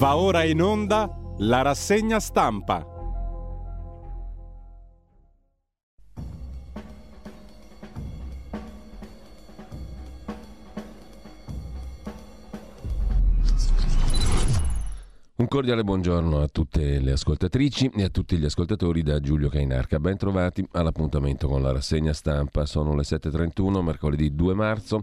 Va ora in onda la rassegna stampa. Un cordiale buongiorno a tutte le ascoltatrici e a tutti gli ascoltatori da Giulio Cainarca. Ben trovati all'appuntamento con la rassegna stampa. Sono le 7.31, mercoledì 2 marzo.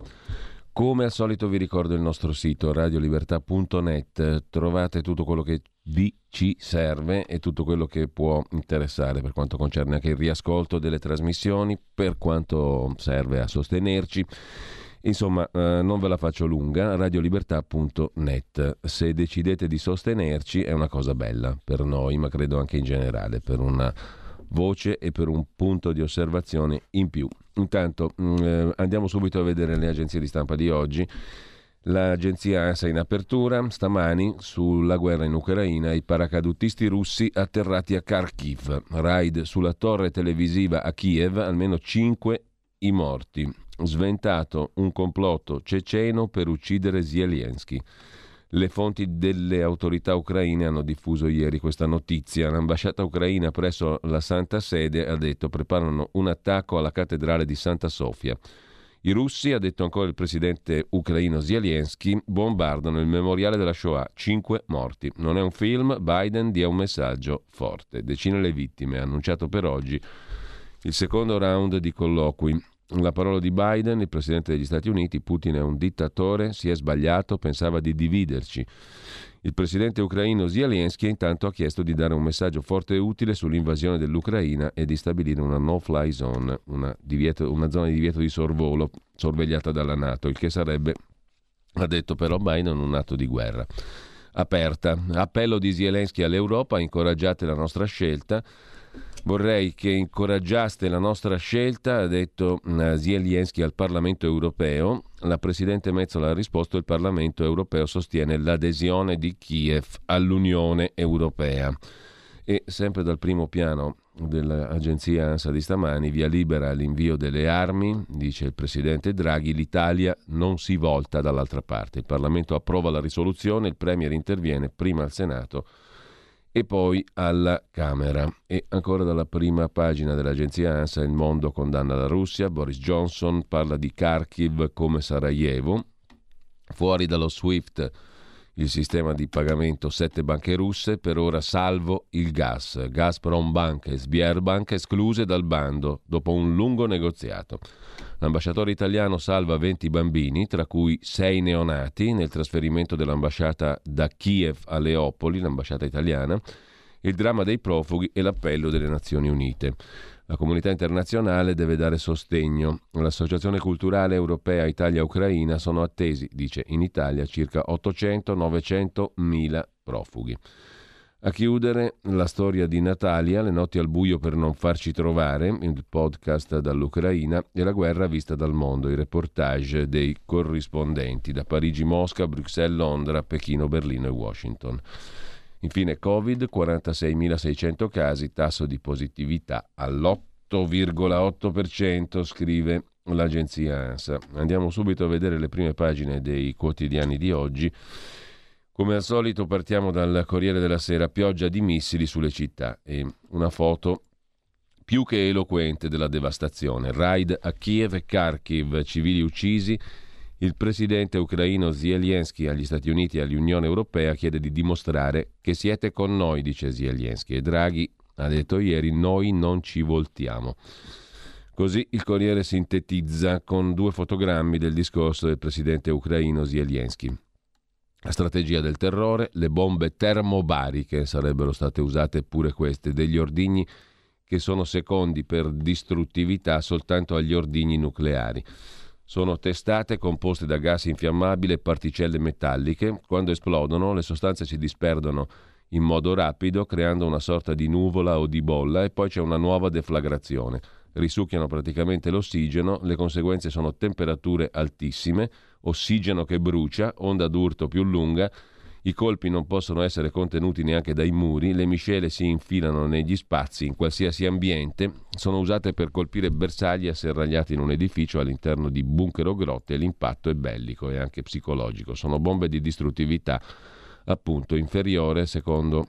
Come al solito vi ricordo il nostro sito radiolibertà.net, trovate tutto quello che vi ci serve e tutto quello che può interessare per quanto concerne anche il riascolto delle trasmissioni, per quanto serve a sostenerci. Insomma, eh, non ve la faccio lunga, radiolibertà.net. Se decidete di sostenerci è una cosa bella per noi, ma credo anche in generale, per una voce e per un punto di osservazione in più. Intanto mm, eh, andiamo subito a vedere le agenzie di stampa di oggi. L'agenzia ANSA in apertura, stamani sulla guerra in Ucraina, i paracadutisti russi atterrati a Kharkiv, raid sulla torre televisiva a Kiev, almeno 5 i morti, sventato un complotto ceceno per uccidere Zelensky. Le fonti delle autorità ucraine hanno diffuso ieri questa notizia. L'ambasciata ucraina presso la Santa Sede ha detto preparano un attacco alla cattedrale di Santa Sofia. I russi, ha detto ancora il presidente ucraino Zelensky, bombardano il memoriale della Shoah. Cinque morti. Non è un film, Biden dia un messaggio forte. Decine le vittime, annunciato per oggi il secondo round di colloqui. La parola di Biden, il presidente degli Stati Uniti, Putin è un dittatore, si è sbagliato, pensava di dividerci. Il presidente ucraino Zelensky intanto ha chiesto di dare un messaggio forte e utile sull'invasione dell'Ucraina e di stabilire una no-fly zone, una, divieto, una zona di divieto di sorvolo sorvegliata dalla Nato, il che sarebbe, ha detto però Biden, un atto di guerra. Aperta. Appello di Zelensky all'Europa, incoraggiate la nostra scelta Vorrei che incoraggiaste la nostra scelta, ha detto mm, Zelensky al Parlamento europeo. La Presidente Mezzola ha risposto il Parlamento europeo sostiene l'adesione di Kiev all'Unione Europea. E sempre dal primo piano dell'agenzia ANSA di stamani, via libera all'invio delle armi, dice il Presidente Draghi, l'Italia non si volta dall'altra parte. Il Parlamento approva la risoluzione, il Premier interviene prima al Senato e poi alla Camera. E ancora dalla prima pagina dell'agenzia ANSA Il mondo condanna la Russia, Boris Johnson parla di Kharkiv come Sarajevo, fuori dallo SWIFT il sistema di pagamento sette banche russe, per ora salvo il gas. Gazprom Bank e Sbierbank escluse dal bando dopo un lungo negoziato. L'ambasciatore italiano salva 20 bambini, tra cui 6 neonati, nel trasferimento dell'ambasciata da Kiev a Leopoli, l'ambasciata italiana, il dramma dei profughi e l'appello delle Nazioni Unite. La comunità internazionale deve dare sostegno. L'Associazione Culturale Europea Italia-Ucraina sono attesi, dice in Italia, circa 800-900 mila profughi. A chiudere la storia di Natalia, le notti al buio per non farci trovare, il podcast dall'Ucraina e la guerra vista dal mondo, i reportage dei corrispondenti da Parigi, Mosca, Bruxelles, Londra, Pechino, Berlino e Washington. Infine Covid, 46.600 casi, tasso di positività all'8,8%, scrive l'agenzia ANSA. Andiamo subito a vedere le prime pagine dei quotidiani di oggi. Come al solito partiamo dal Corriere della Sera, pioggia di missili sulle città e una foto più che eloquente della devastazione. Raid a Kiev e Kharkiv, civili uccisi. Il presidente ucraino Zelensky agli Stati Uniti e all'Unione Europea chiede di dimostrare che siete con noi, dice Zelensky. E Draghi ha detto ieri, noi non ci voltiamo. Così il Corriere sintetizza con due fotogrammi del discorso del presidente ucraino Zelensky. La strategia del terrore, le bombe termobariche sarebbero state usate pure queste, degli ordigni che sono secondi per distruttività soltanto agli ordigni nucleari. Sono testate composte da gas infiammabili e particelle metalliche. Quando esplodono le sostanze si disperdono in modo rapido creando una sorta di nuvola o di bolla e poi c'è una nuova deflagrazione. Risucchiano praticamente l'ossigeno, le conseguenze sono temperature altissime, ossigeno che brucia, onda d'urto più lunga, i colpi non possono essere contenuti neanche dai muri, le miscele si infilano negli spazi, in qualsiasi ambiente, sono usate per colpire bersagli asserragliati in un edificio all'interno di bunker o grotte l'impatto è bellico e anche psicologico. Sono bombe di distruttività appunto inferiore secondo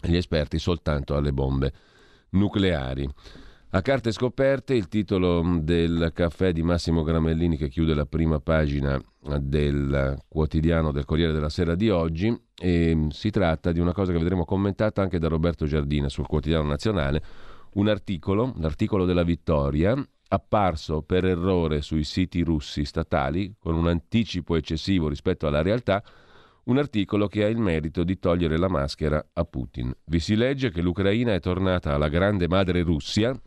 gli esperti soltanto alle bombe nucleari. A carte scoperte il titolo del caffè di Massimo Gramellini che chiude la prima pagina del quotidiano del Corriere della Sera di oggi e si tratta di una cosa che vedremo commentata anche da Roberto Giardina sul quotidiano nazionale, un articolo, l'articolo della Vittoria, apparso per errore sui siti russi statali con un anticipo eccessivo rispetto alla realtà, un articolo che ha il merito di togliere la maschera a Putin. Vi si legge che l'Ucraina è tornata alla grande madre Russia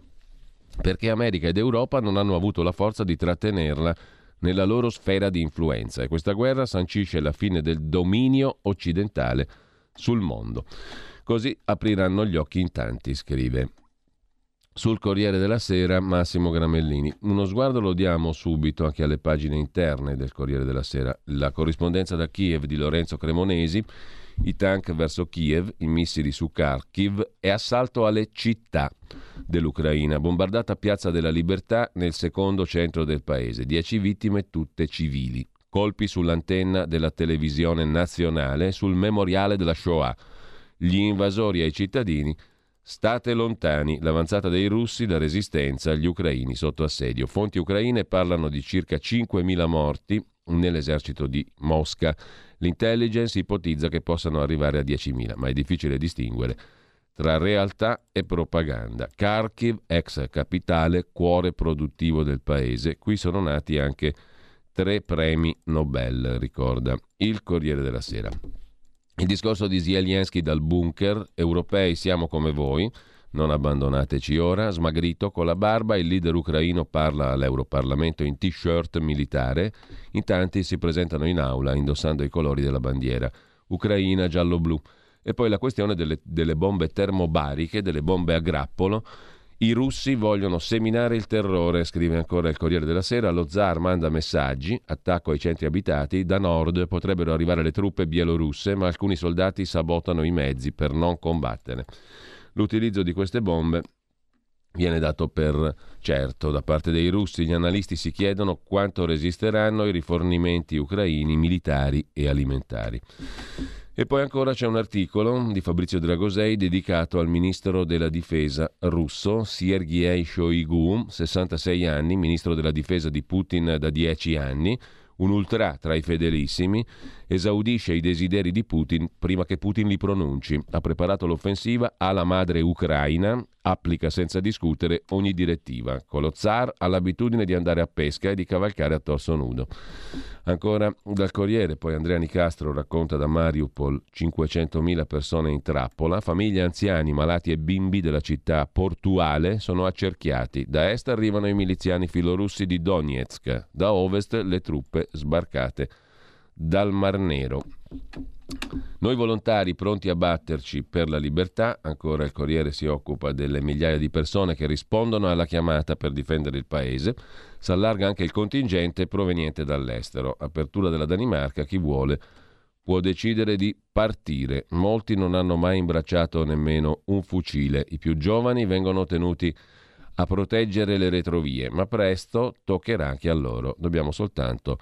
perché America ed Europa non hanno avuto la forza di trattenerla nella loro sfera di influenza e questa guerra sancisce la fine del dominio occidentale sul mondo. Così apriranno gli occhi in tanti, scrive sul Corriere della Sera Massimo Gramellini. Uno sguardo lo diamo subito anche alle pagine interne del Corriere della Sera. La corrispondenza da Kiev di Lorenzo Cremonesi, i tank verso Kiev, i missili su Kharkiv e assalto alle città dell'Ucraina. Bombardata Piazza della Libertà nel secondo centro del paese. Dieci vittime tutte civili. Colpi sull'antenna della televisione nazionale sul memoriale della Shoah. Gli invasori ai cittadini State lontani, l'avanzata dei russi, la resistenza, gli ucraini sotto assedio. Fonti ucraine parlano di circa 5.000 morti nell'esercito di Mosca. L'intelligence ipotizza che possano arrivare a 10.000, ma è difficile distinguere tra realtà e propaganda. Kharkiv, ex capitale, cuore produttivo del paese. Qui sono nati anche tre premi Nobel, ricorda il Corriere della Sera. Il discorso di Zelensky dal bunker, europei siamo come voi, non abbandonateci ora, smagrito con la barba, il leader ucraino parla all'Europarlamento in t-shirt militare, in tanti si presentano in aula indossando i colori della bandiera, ucraina giallo-blu. E poi la questione delle, delle bombe termobariche, delle bombe a grappolo, i russi vogliono seminare il terrore, scrive ancora il Corriere della Sera. Lo zar manda messaggi, attacco ai centri abitati. Da nord potrebbero arrivare le truppe bielorusse, ma alcuni soldati sabotano i mezzi per non combattere. L'utilizzo di queste bombe viene dato per certo da parte dei russi. Gli analisti si chiedono quanto resisteranno i rifornimenti ucraini militari e alimentari. E poi ancora c'è un articolo di Fabrizio Dragosei dedicato al ministro della difesa russo, Sergei Shoigu, 66 anni, ministro della difesa di Putin da 10 anni, un ultra tra i fedelissimi, esaudisce i desideri di Putin prima che Putin li pronunci. Ha preparato l'offensiva alla madre ucraina, applica senza discutere ogni direttiva. Con lo zar ha l'abitudine di andare a pesca e di cavalcare a torso nudo. Ancora dal Corriere, poi Andrea Nicastro racconta da Mariupol 500.000 persone in trappola, famiglie anziani, malati e bimbi della città portuale sono accerchiati. Da est arrivano i miliziani filorussi di Donetsk, da ovest le truppe sbarcate dal Mar Nero. Noi volontari pronti a batterci per la libertà, ancora il Corriere si occupa delle migliaia di persone che rispondono alla chiamata per difendere il paese, si allarga anche il contingente proveniente dall'estero. Apertura della Danimarca, chi vuole può decidere di partire. Molti non hanno mai imbracciato nemmeno un fucile, i più giovani vengono tenuti a proteggere le retrovie, ma presto toccherà anche a loro. Dobbiamo soltanto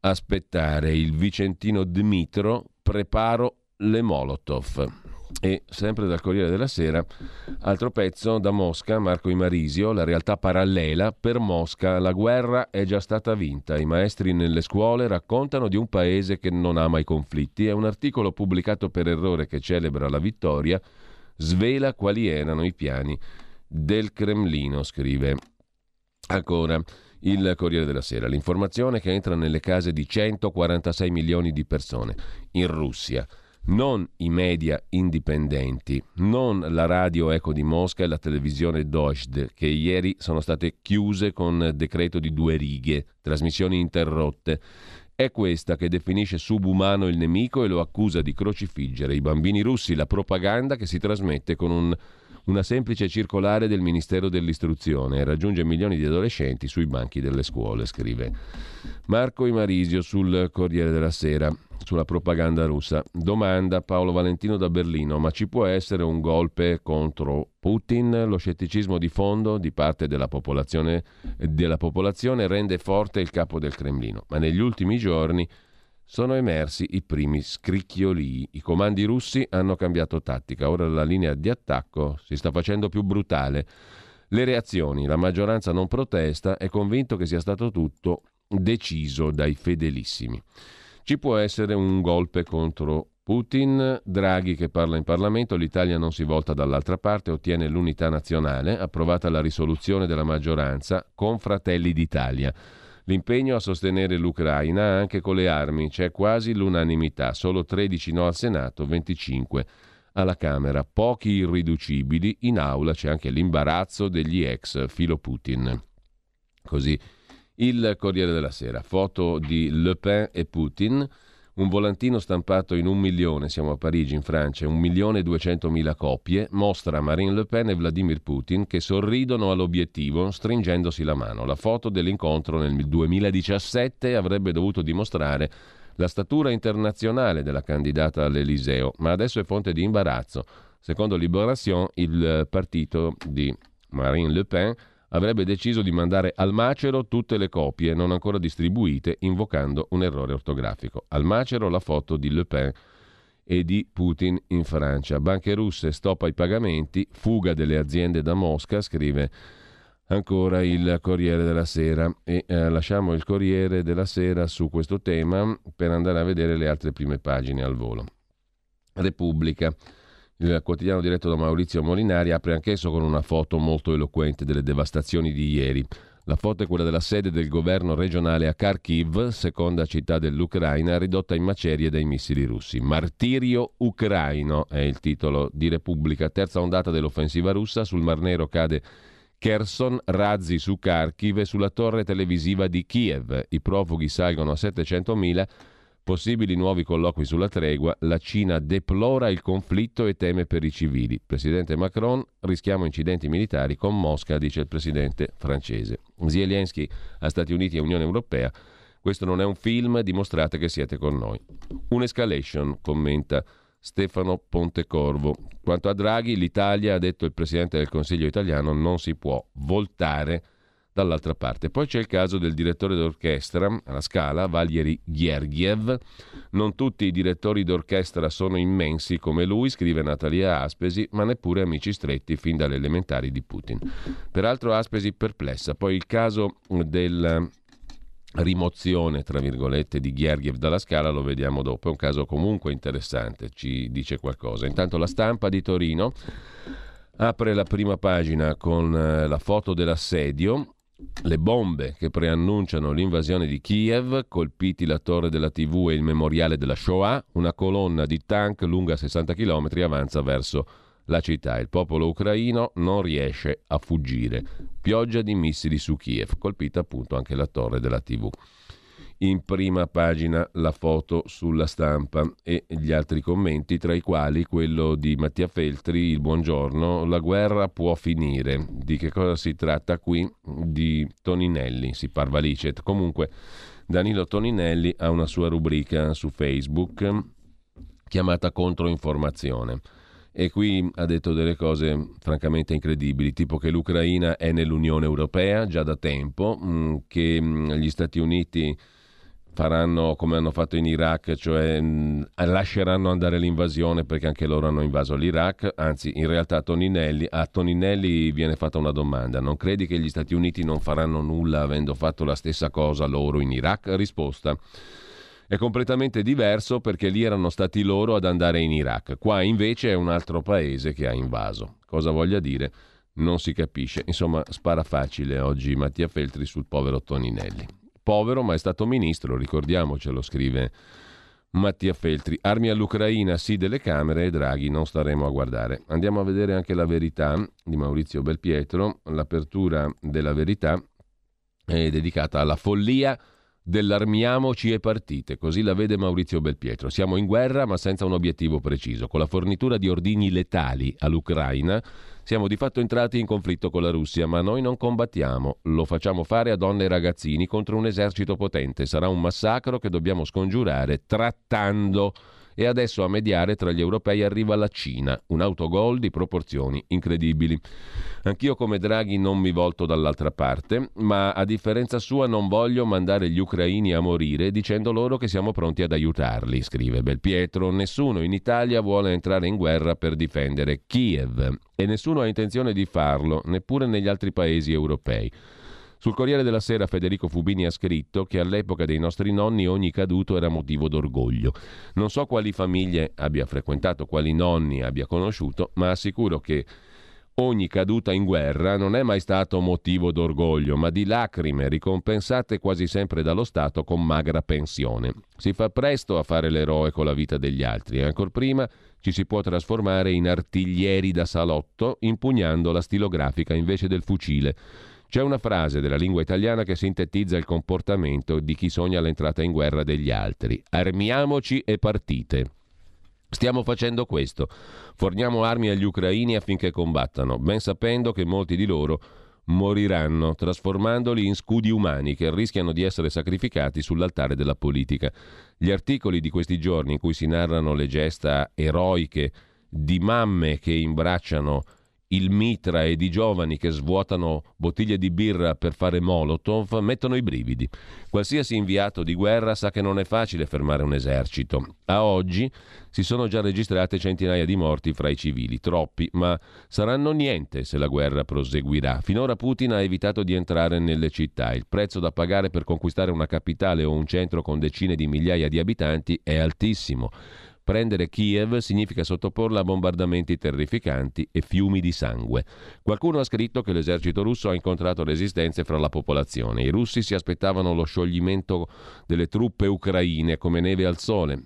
aspettare il vicentino Dmitro, preparo le Molotov. E sempre dal Corriere della Sera, altro pezzo da Mosca, Marco Imarisio, la realtà parallela, per Mosca. La guerra è già stata vinta, i maestri nelle scuole raccontano di un paese che non ama i conflitti, è un articolo pubblicato per errore che celebra la vittoria, svela quali erano i piani del Cremlino, scrive ancora il Corriere della Sera. L'informazione che entra nelle case di 146 milioni di persone in Russia. Non i media indipendenti, non la radio Eco di Mosca e la televisione Dojd, che ieri sono state chiuse con decreto di due righe, trasmissioni interrotte. È questa che definisce subumano il nemico e lo accusa di crocifiggere i bambini russi, la propaganda che si trasmette con un una semplice circolare del Ministero dell'Istruzione e raggiunge milioni di adolescenti sui banchi delle scuole, scrive Marco Imarisio sul Corriere della Sera sulla propaganda russa. Domanda Paolo Valentino da Berlino, ma ci può essere un golpe contro Putin? Lo scetticismo di fondo di parte della popolazione, della popolazione rende forte il capo del Cremlino, ma negli ultimi giorni sono emersi i primi scricchiolii. I comandi russi hanno cambiato tattica, ora la linea di attacco si sta facendo più brutale. Le reazioni, la maggioranza non protesta, è convinto che sia stato tutto deciso dai fedelissimi. Ci può essere un golpe contro Putin, Draghi che parla in Parlamento, l'Italia non si volta dall'altra parte, ottiene l'unità nazionale, approvata la risoluzione della maggioranza con Fratelli d'Italia. L'impegno a sostenere l'Ucraina anche con le armi, c'è quasi l'unanimità, solo 13 no al Senato, 25 alla Camera, pochi irriducibili, in aula c'è anche l'imbarazzo degli ex filo Putin. Così il Corriere della Sera, foto di Le Pen e Putin, un volantino stampato in un milione, siamo a Parigi in Francia, un milione e duecentomila copie, mostra Marine Le Pen e Vladimir Putin che sorridono all'obiettivo stringendosi la mano. La foto dell'incontro nel 2017 avrebbe dovuto dimostrare la statura internazionale della candidata all'Eliseo, ma adesso è fonte di imbarazzo. Secondo Libération, il partito di Marine Le Pen avrebbe deciso di mandare al macero tutte le copie non ancora distribuite, invocando un errore ortografico. Al macero la foto di Le Pen e di Putin in Francia. Banche russe stop ai pagamenti, fuga delle aziende da Mosca, scrive ancora il Corriere della Sera. E eh, lasciamo il Corriere della Sera su questo tema per andare a vedere le altre prime pagine al volo. Repubblica. Il quotidiano diretto da Maurizio Molinari apre anch'esso con una foto molto eloquente delle devastazioni di ieri. La foto è quella della sede del governo regionale a Kharkiv, seconda città dell'Ucraina, ridotta in macerie dai missili russi. Martirio ucraino è il titolo di Repubblica. Terza ondata dell'offensiva russa. Sul Mar Nero cade Kherson, razzi su Kharkiv e sulla torre televisiva di Kiev. I profughi salgono a 700.000 Possibili nuovi colloqui sulla tregua, la Cina deplora il conflitto e teme per i civili. Presidente Macron, rischiamo incidenti militari con Mosca, dice il presidente francese. Zelensky a Stati Uniti e Unione Europea. Questo non è un film, dimostrate che siete con noi. Un'escalation, commenta Stefano Pontecorvo. Quanto a Draghi, l'Italia, ha detto il presidente del Consiglio italiano, non si può voltare dall'altra parte. Poi c'è il caso del direttore d'orchestra alla Scala, Valery Gergiev. Non tutti i direttori d'orchestra sono immensi come lui, scrive Natalia Aspesi, ma neppure amici stretti fin dalle elementari di Putin. Peraltro Aspesi perplessa. Poi il caso della rimozione, tra virgolette, di Gergiev dalla Scala lo vediamo dopo. È un caso comunque interessante, ci dice qualcosa. Intanto la stampa di Torino apre la prima pagina con eh, la foto dell'assedio le bombe che preannunciano l'invasione di Kiev, colpiti la torre della TV e il memoriale della Shoah, una colonna di tank lunga 60 km avanza verso la città. Il popolo ucraino non riesce a fuggire. Pioggia di missili su Kiev, colpita appunto anche la torre della TV in prima pagina la foto sulla stampa e gli altri commenti, tra i quali quello di Mattia Feltri, il buongiorno, la guerra può finire. Di che cosa si tratta qui? Di Toninelli, si parva licet. Comunque Danilo Toninelli ha una sua rubrica su Facebook chiamata Controinformazione. E qui ha detto delle cose francamente incredibili, tipo che l'Ucraina è nell'Unione Europea già da tempo, mm, che mm, gli Stati Uniti faranno come hanno fatto in Iraq, cioè mh, lasceranno andare l'invasione perché anche loro hanno invaso l'Iraq, anzi in realtà Toninelli, a Toninelli viene fatta una domanda, non credi che gli Stati Uniti non faranno nulla avendo fatto la stessa cosa loro in Iraq? Risposta. È completamente diverso perché lì erano stati loro ad andare in Iraq, qua invece è un altro paese che ha invaso. Cosa voglia dire? Non si capisce. Insomma, spara facile oggi Mattia Feltri sul povero Toninelli povero ma è stato ministro, ricordiamocelo, scrive Mattia Feltri. Armi all'Ucraina, sì delle Camere e Draghi non staremo a guardare. Andiamo a vedere anche la verità di Maurizio Belpietro. L'apertura della verità è dedicata alla follia dell'armiamoci e partite, così la vede Maurizio Belpietro. Siamo in guerra ma senza un obiettivo preciso. Con la fornitura di ordigni letali all'Ucraina siamo di fatto entrati in conflitto con la Russia, ma noi non combattiamo, lo facciamo fare a donne e ragazzini contro un esercito potente. Sarà un massacro che dobbiamo scongiurare trattando e adesso a mediare tra gli europei arriva la Cina, un autogol di proporzioni incredibili. Anch'io come Draghi non mi volto dall'altra parte, ma a differenza sua non voglio mandare gli ucraini a morire dicendo loro che siamo pronti ad aiutarli, scrive Belpietro. Nessuno in Italia vuole entrare in guerra per difendere Kiev e nessuno ha intenzione di farlo, neppure negli altri paesi europei. Sul Corriere della Sera Federico Fubini ha scritto che all'epoca dei nostri nonni ogni caduto era motivo d'orgoglio. Non so quali famiglie abbia frequentato, quali nonni abbia conosciuto, ma assicuro che ogni caduta in guerra non è mai stato motivo d'orgoglio, ma di lacrime ricompensate quasi sempre dallo Stato con magra pensione. Si fa presto a fare l'eroe con la vita degli altri e ancor prima ci si può trasformare in artiglieri da salotto impugnando la stilografica invece del fucile c'è una frase della lingua italiana che sintetizza il comportamento di chi sogna l'entrata in guerra degli altri. Armiamoci e partite. Stiamo facendo questo. Forniamo armi agli ucraini affinché combattano, ben sapendo che molti di loro moriranno, trasformandoli in scudi umani che rischiano di essere sacrificati sull'altare della politica. Gli articoli di questi giorni in cui si narrano le gesta eroiche di mamme che imbracciano il mitra e di giovani che svuotano bottiglie di birra per fare molotov mettono i brividi. Qualsiasi inviato di guerra sa che non è facile fermare un esercito. A oggi si sono già registrate centinaia di morti fra i civili, troppi, ma saranno niente se la guerra proseguirà. Finora Putin ha evitato di entrare nelle città. Il prezzo da pagare per conquistare una capitale o un centro con decine di migliaia di abitanti è altissimo. Prendere Kiev significa sottoporla a bombardamenti terrificanti e fiumi di sangue. Qualcuno ha scritto che l'esercito russo ha incontrato resistenze fra la popolazione. I russi si aspettavano lo scioglimento delle truppe ucraine come neve al sole.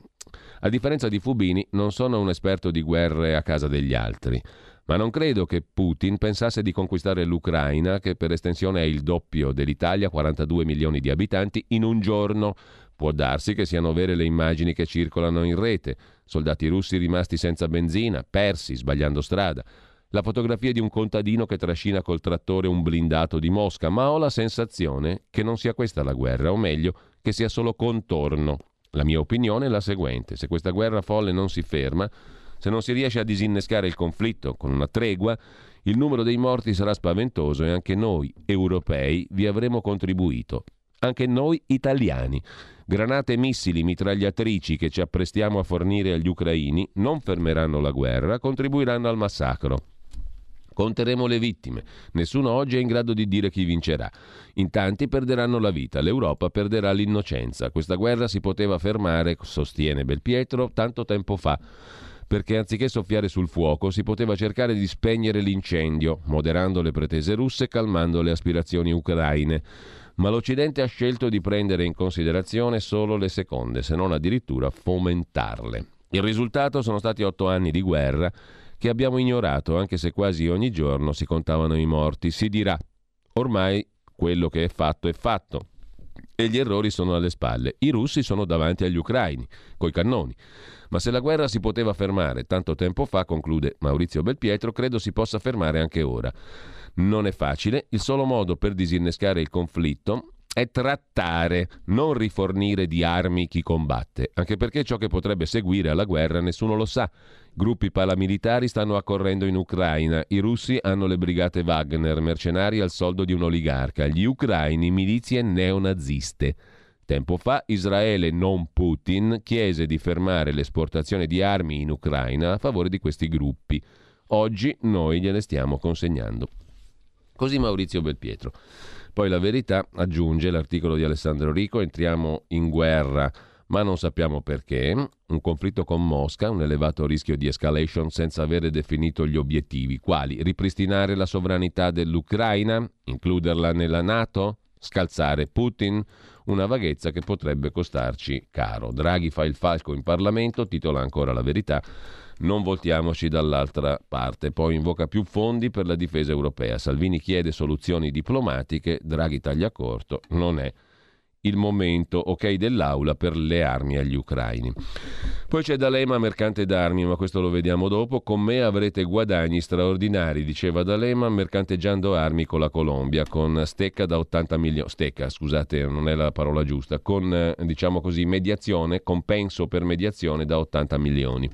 A differenza di Fubini, non sono un esperto di guerre a casa degli altri. Ma non credo che Putin pensasse di conquistare l'Ucraina, che per estensione è il doppio dell'Italia, 42 milioni di abitanti, in un giorno. Può darsi che siano vere le immagini che circolano in rete, soldati russi rimasti senza benzina, persi, sbagliando strada. La fotografia di un contadino che trascina col trattore un blindato di Mosca, ma ho la sensazione che non sia questa la guerra, o meglio, che sia solo contorno. La mia opinione è la seguente: se questa guerra folle non si ferma, se non si riesce a disinnescare il conflitto con una tregua, il numero dei morti sarà spaventoso e anche noi, europei, vi avremo contribuito. Anche noi italiani. Granate missili mitragliatrici che ci apprestiamo a fornire agli ucraini non fermeranno la guerra, contribuiranno al massacro. Conteremo le vittime. Nessuno oggi è in grado di dire chi vincerà. In tanti perderanno la vita, l'Europa perderà l'innocenza. Questa guerra si poteva fermare, sostiene Belpietro, tanto tempo fa perché anziché soffiare sul fuoco si poteva cercare di spegnere l'incendio, moderando le pretese russe e calmando le aspirazioni ucraine ma l'Occidente ha scelto di prendere in considerazione solo le seconde, se non addirittura fomentarle. Il risultato sono stati otto anni di guerra che abbiamo ignorato, anche se quasi ogni giorno si contavano i morti. Si dirà, ormai quello che è fatto è fatto e gli errori sono alle spalle. I russi sono davanti agli ucraini, coi cannoni. Ma se la guerra si poteva fermare tanto tempo fa, conclude Maurizio Belpietro, credo si possa fermare anche ora. Non è facile, il solo modo per disinnescare il conflitto è trattare, non rifornire di armi chi combatte, anche perché ciò che potrebbe seguire alla guerra nessuno lo sa. Gruppi paramilitari stanno accorrendo in Ucraina, i russi hanno le brigate Wagner, mercenari al soldo di un oligarca, gli ucraini milizie neonaziste. Tempo fa Israele, non Putin, chiese di fermare l'esportazione di armi in Ucraina a favore di questi gruppi. Oggi noi gliene stiamo consegnando. Così Maurizio Belpietro. Poi la verità aggiunge l'articolo di Alessandro Rico, entriamo in guerra ma non sappiamo perché, un conflitto con Mosca, un elevato rischio di escalation senza avere definito gli obiettivi, quali? Ripristinare la sovranità dell'Ucraina, includerla nella Nato, scalzare Putin, una vaghezza che potrebbe costarci caro. Draghi fa il falco in Parlamento, titola ancora la verità non voltiamoci dall'altra parte. Poi invoca più fondi per la difesa europea. Salvini chiede soluzioni diplomatiche, Draghi taglia corto, non è il momento, ok dell'aula per le armi agli ucraini. Poi c'è D'Alema, mercante d'armi, ma questo lo vediamo dopo. Con me avrete guadagni straordinari, diceva D'Alema, mercanteggiando armi con la Colombia, con stecca da 80 milioni, stecca, scusate, non è la parola giusta, con, diciamo così, mediazione, compenso per mediazione da 80 milioni.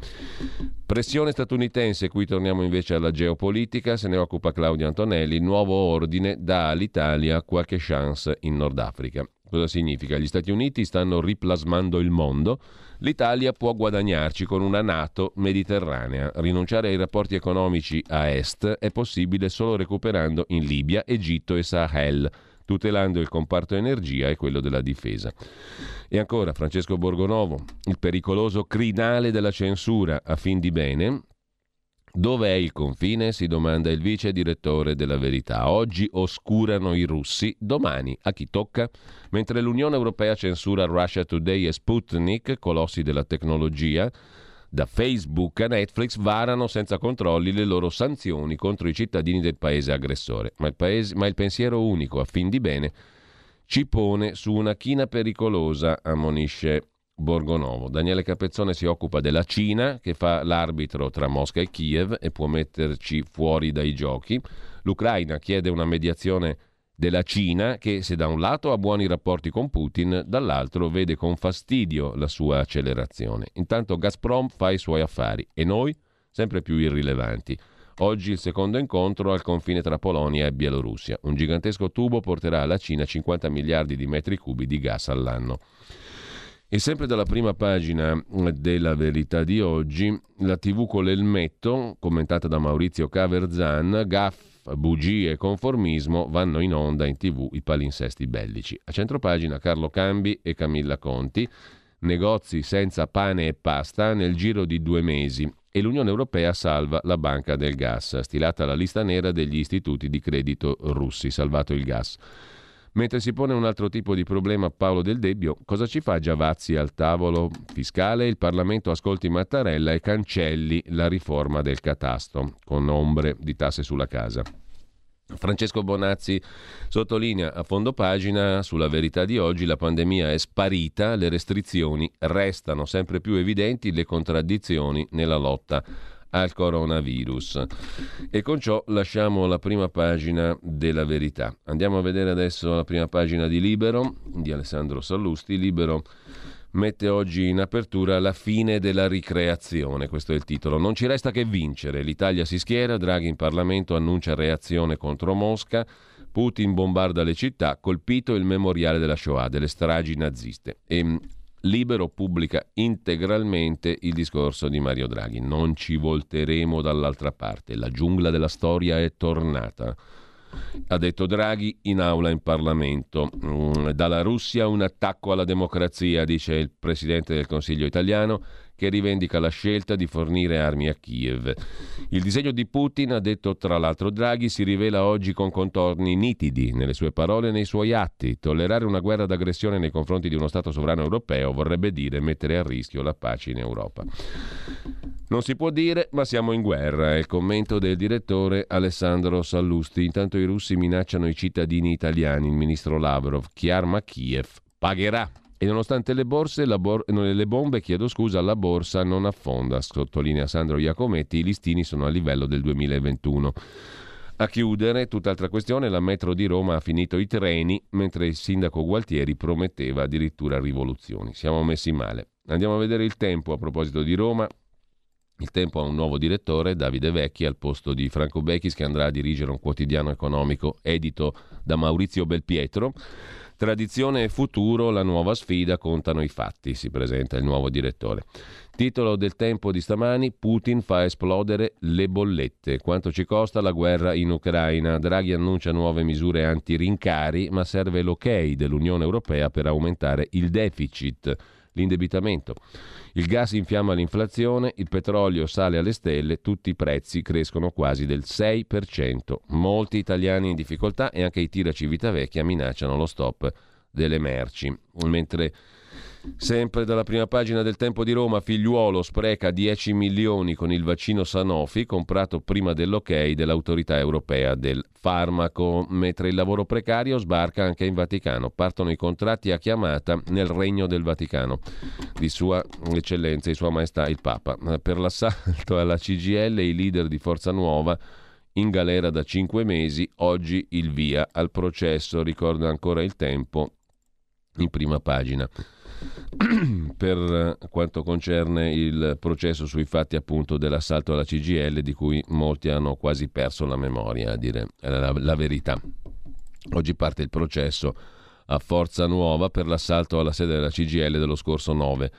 Pressione statunitense, qui torniamo invece alla geopolitica, se ne occupa Claudio Antonelli, nuovo ordine dà all'Italia qualche chance in Nord Africa. Cosa significa? Gli Stati Uniti stanno riplasmando il mondo, l'Italia può guadagnarci con una Nato mediterranea. Rinunciare ai rapporti economici a est è possibile solo recuperando in Libia, Egitto e Sahel, tutelando il comparto energia e quello della difesa. E ancora Francesco Borgonovo, il pericoloso crinale della censura a fin di bene, Dov'è il confine? si domanda il vice direttore della Verità. Oggi oscurano i russi, domani a chi tocca? Mentre l'Unione Europea censura Russia Today e Sputnik, colossi della tecnologia, da Facebook a Netflix varano senza controlli le loro sanzioni contro i cittadini del paese aggressore. Ma il, paese, ma il pensiero unico, a fin di bene, ci pone su una china pericolosa, ammonisce Borgonovo. Daniele Capezzone si occupa della Cina, che fa l'arbitro tra Mosca e Kiev e può metterci fuori dai giochi. L'Ucraina chiede una mediazione della Cina che se da un lato ha buoni rapporti con Putin, dall'altro vede con fastidio la sua accelerazione. Intanto Gazprom fa i suoi affari e noi sempre più irrilevanti. Oggi il secondo incontro al confine tra Polonia e Bielorussia. Un gigantesco tubo porterà alla Cina 50 miliardi di metri cubi di gas all'anno. E sempre dalla prima pagina della verità di oggi, la TV con l'elmetto, commentata da Maurizio Caverzan, gaff, bugie e conformismo vanno in onda in TV i palinsesti bellici. A centropagina Carlo Cambi e Camilla Conti, negozi senza pane e pasta nel giro di due mesi e l'Unione Europea salva la banca del gas, stilata la lista nera degli istituti di credito russi, salvato il gas. Mentre si pone un altro tipo di problema Paolo Del Debbio, cosa ci fa Giavazzi al tavolo fiscale? Il Parlamento ascolti Mattarella e cancelli la riforma del catasto con ombre di tasse sulla casa. Francesco Bonazzi sottolinea a fondo pagina sulla verità di oggi la pandemia è sparita, le restrizioni restano sempre più evidenti, le contraddizioni nella lotta al coronavirus. E con ciò lasciamo la prima pagina della verità. Andiamo a vedere adesso la prima pagina di Libero di Alessandro Sallusti. Libero mette oggi in apertura la fine della ricreazione, questo è il titolo. Non ci resta che vincere. L'Italia si schiera, Draghi in Parlamento annuncia reazione contro Mosca. Putin bombarda le città, colpito il memoriale della Shoah, delle stragi naziste. E Libero pubblica integralmente il discorso di Mario Draghi. Non ci volteremo dall'altra parte. La giungla della storia è tornata. Ha detto Draghi in aula in Parlamento. Mm, dalla Russia un attacco alla democrazia, dice il Presidente del Consiglio italiano che rivendica la scelta di fornire armi a Kiev. Il disegno di Putin, ha detto tra l'altro Draghi, si rivela oggi con contorni nitidi nelle sue parole e nei suoi atti. Tollerare una guerra d'aggressione nei confronti di uno Stato sovrano europeo vorrebbe dire mettere a rischio la pace in Europa. Non si può dire, ma siamo in guerra, è il commento del direttore Alessandro Sallusti. Intanto i russi minacciano i cittadini italiani. Il ministro Lavrov, chi arma Kiev pagherà. E nonostante le, borse, bor- le bombe, chiedo scusa, la borsa non affonda, sottolinea Sandro Iacometti, i listini sono a livello del 2021. A chiudere, tutt'altra questione, la metro di Roma ha finito i treni, mentre il sindaco Gualtieri prometteva addirittura rivoluzioni. Siamo messi male. Andiamo a vedere il tempo a proposito di Roma. Il tempo ha un nuovo direttore, Davide Vecchi, al posto di Franco Becchis, che andrà a dirigere un quotidiano economico edito da Maurizio Belpietro. Tradizione e futuro, la nuova sfida, contano i fatti, si presenta il nuovo direttore. Titolo del tempo di stamani, Putin fa esplodere le bollette. Quanto ci costa la guerra in Ucraina? Draghi annuncia nuove misure anti-rincari, ma serve l'ok dell'Unione Europea per aumentare il deficit, l'indebitamento. Il gas infiamma l'inflazione, il petrolio sale alle stelle, tutti i prezzi crescono quasi del 6%. Molti italiani in difficoltà e anche i tira Civitavecchia minacciano lo stop delle merci. Mentre Sempre dalla prima pagina del Tempo di Roma, figliuolo spreca 10 milioni con il vaccino Sanofi comprato prima dell'ok dell'autorità europea del farmaco, mentre il lavoro precario sbarca anche in Vaticano. Partono i contratti a chiamata nel regno del Vaticano di Sua Eccellenza e Sua Maestà il Papa. Per l'assalto alla CGL i leader di Forza Nuova in galera da 5 mesi, oggi il via al processo, ricorda ancora il tempo in prima pagina. per quanto concerne il processo sui fatti appunto dell'assalto alla CGL di cui molti hanno quasi perso la memoria, a dire la, la verità. Oggi parte il processo a Forza Nuova per l'assalto alla sede della CGL dello scorso 9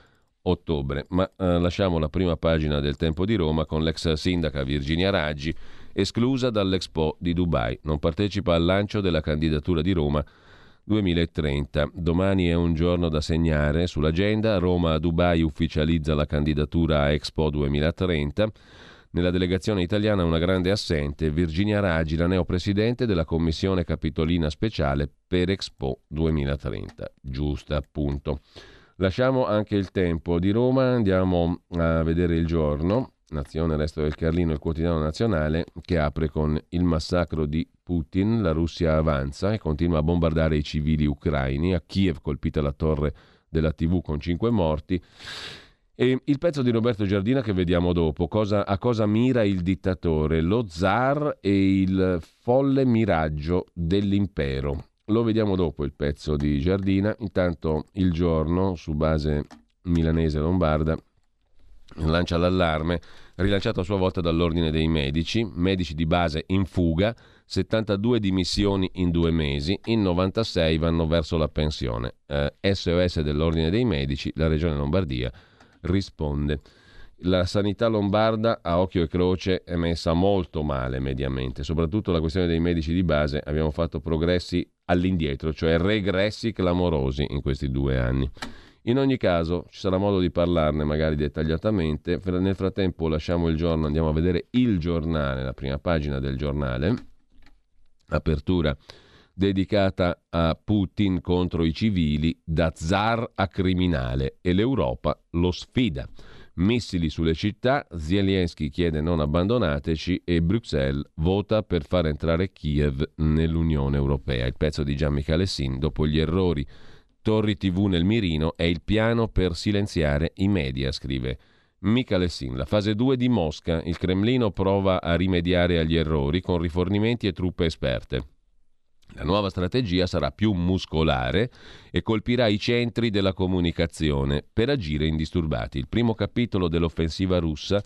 ottobre. Ma eh, lasciamo la prima pagina del Tempo di Roma con l'ex sindaca Virginia Raggi, esclusa dall'Expo di Dubai. Non partecipa al lancio della candidatura di Roma 2030. Domani è un giorno da segnare sull'agenda. Roma a Dubai ufficializza la candidatura a Expo 2030. Nella delegazione italiana una grande assente, Virginia Raggi, la neopresidente della Commissione Capitolina Speciale per Expo 2030. Giusta, appunto. Lasciamo anche il tempo di Roma, andiamo a vedere il giorno. Nazione, Resto del Carlino, il quotidiano nazionale, che apre con il massacro di Putin. La Russia avanza e continua a bombardare i civili ucraini. A Kiev colpita la torre della TV con cinque morti. E il pezzo di Roberto Giardina che vediamo dopo, cosa, a cosa mira il dittatore, lo zar e il folle miraggio dell'impero. Lo vediamo dopo il pezzo di Giardina, intanto il giorno su base milanese lombarda lancia l'allarme, rilanciato a sua volta dall'Ordine dei Medici, medici di base in fuga, 72 dimissioni in due mesi, in 96 vanno verso la pensione. Eh, SOS dell'Ordine dei Medici, la Regione Lombardia risponde. La sanità lombarda a occhio e croce è messa molto male mediamente, soprattutto la questione dei medici di base abbiamo fatto progressi all'indietro, cioè regressi clamorosi in questi due anni. In ogni caso ci sarà modo di parlarne magari dettagliatamente. Nel frattempo lasciamo il giorno, andiamo a vedere il giornale, la prima pagina del giornale. Apertura dedicata a Putin contro i civili, da zar a criminale e l'Europa lo sfida. Missili sulle città, Zelensky chiede non abbandonateci e Bruxelles vota per far entrare Kiev nell'Unione Europea. Il pezzo di Gian Michele Sin dopo gli errori Torri TV nel mirino è il piano per silenziare i media, scrive Michalessin. La fase 2 di Mosca. Il Cremlino prova a rimediare agli errori con rifornimenti e truppe esperte. La nuova strategia sarà più muscolare e colpirà i centri della comunicazione per agire indisturbati. Il primo capitolo dell'offensiva russa,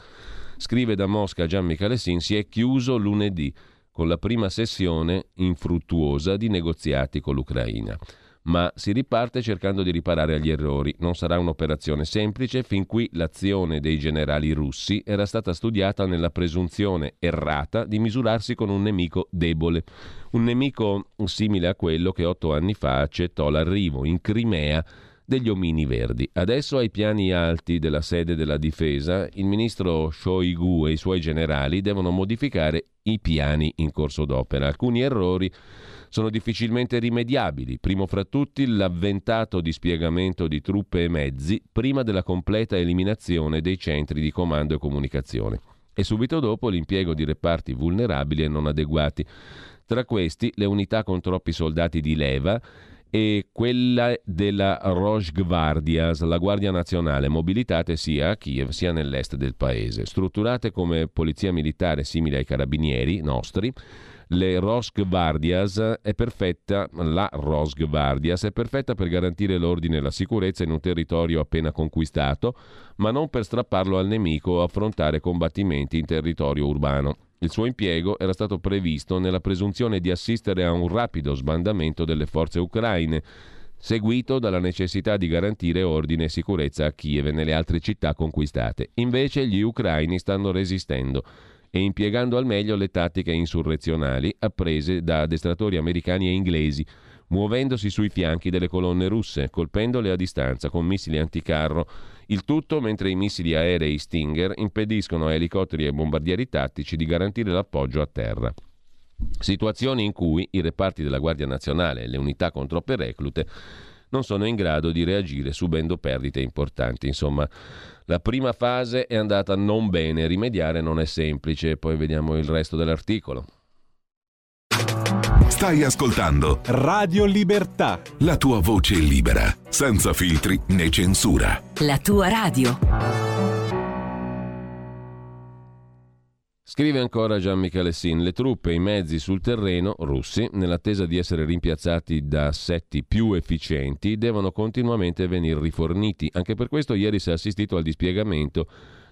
scrive da Mosca Gian Michalessin, si è chiuso lunedì con la prima sessione infruttuosa di negoziati con l'Ucraina ma si riparte cercando di riparare agli errori. Non sarà un'operazione semplice fin qui l'azione dei generali russi era stata studiata nella presunzione errata di misurarsi con un nemico debole, un nemico simile a quello che otto anni fa accettò l'arrivo in Crimea degli omini verdi. Adesso ai piani alti della sede della difesa il ministro Shoigu e i suoi generali devono modificare i piani in corso d'opera. Alcuni errori sono difficilmente rimediabili, primo fra tutti l'avventato dispiegamento di truppe e mezzi prima della completa eliminazione dei centri di comando e comunicazione e subito dopo l'impiego di reparti vulnerabili e non adeguati. Tra questi le unità con troppi soldati di leva e quella della Rojgvardias, la Guardia Nazionale, mobilitate sia a Kiev sia nell'est del paese, strutturate come polizia militare simile ai carabinieri nostri le Rosgvardias è perfetta, la Rosgvardias è perfetta per garantire l'ordine e la sicurezza in un territorio appena conquistato, ma non per strapparlo al nemico o affrontare combattimenti in territorio urbano. Il suo impiego era stato previsto nella presunzione di assistere a un rapido sbandamento delle forze ucraine, seguito dalla necessità di garantire ordine e sicurezza a Kiev e nelle altre città conquistate. Invece gli ucraini stanno resistendo e impiegando al meglio le tattiche insurrezionali apprese da addestratori americani e inglesi, muovendosi sui fianchi delle colonne russe, colpendole a distanza con missili anticarro, il tutto mentre i missili aerei Stinger impediscono a elicotteri e bombardieri tattici di garantire l'appoggio a terra. Situazioni in cui i reparti della Guardia Nazionale e le unità con troppe reclute non sono in grado di reagire subendo perdite importanti. Insomma, la prima fase è andata non bene, rimediare non è semplice, poi vediamo il resto dell'articolo. Stai ascoltando Radio Libertà. La tua voce libera, senza filtri né censura. La tua radio. Scrive ancora Gian Michalessin, le truppe e i mezzi sul terreno russi, nell'attesa di essere rimpiazzati da assetti più efficienti, devono continuamente venire riforniti. Anche per questo ieri si è assistito al dispiegamento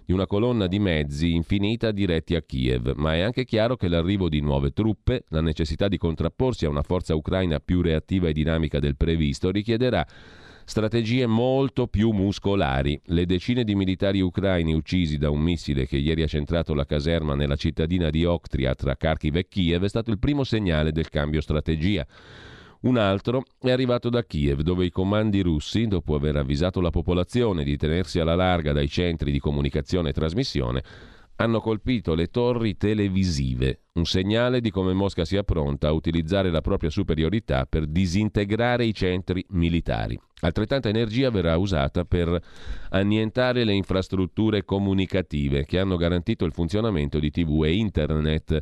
di una colonna di mezzi infinita diretti a Kiev, ma è anche chiaro che l'arrivo di nuove truppe, la necessità di contrapporsi a una forza ucraina più reattiva e dinamica del previsto, richiederà strategie molto più muscolari. Le decine di militari ucraini uccisi da un missile che ieri ha centrato la caserma nella cittadina di Oktria tra Kharkiv e Kiev è stato il primo segnale del cambio strategia. Un altro è arrivato da Kiev, dove i comandi russi, dopo aver avvisato la popolazione di tenersi alla larga dai centri di comunicazione e trasmissione, hanno colpito le torri televisive, un segnale di come Mosca sia pronta a utilizzare la propria superiorità per disintegrare i centri militari. Altrettanta energia verrà usata per annientare le infrastrutture comunicative che hanno garantito il funzionamento di TV e Internet,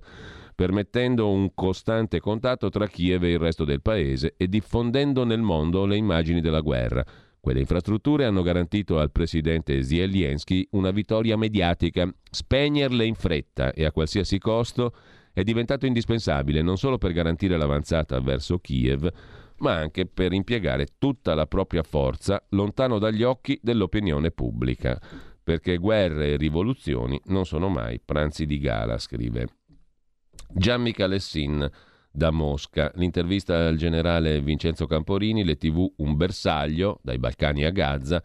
permettendo un costante contatto tra Kiev e il resto del paese e diffondendo nel mondo le immagini della guerra. Quelle infrastrutture hanno garantito al presidente Zelensky una vittoria mediatica. Spegnerle in fretta e a qualsiasi costo è diventato indispensabile non solo per garantire l'avanzata verso Kiev, ma anche per impiegare tutta la propria forza lontano dagli occhi dell'opinione pubblica. Perché guerre e rivoluzioni non sono mai pranzi di gala, scrive Gianni Calessin da Mosca. L'intervista al generale Vincenzo Camporini, le tv un bersaglio, dai Balcani a Gaza.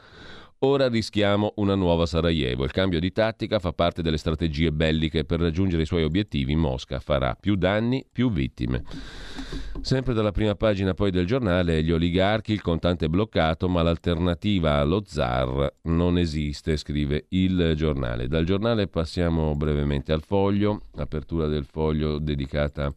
Ora rischiamo una nuova Sarajevo. Il cambio di tattica fa parte delle strategie belliche per raggiungere i suoi obiettivi. Mosca farà più danni, più vittime. Sempre dalla prima pagina poi del giornale, gli oligarchi, il contante bloccato, ma l'alternativa allo zar non esiste, scrive il giornale. Dal giornale passiamo brevemente al foglio, apertura del foglio dedicata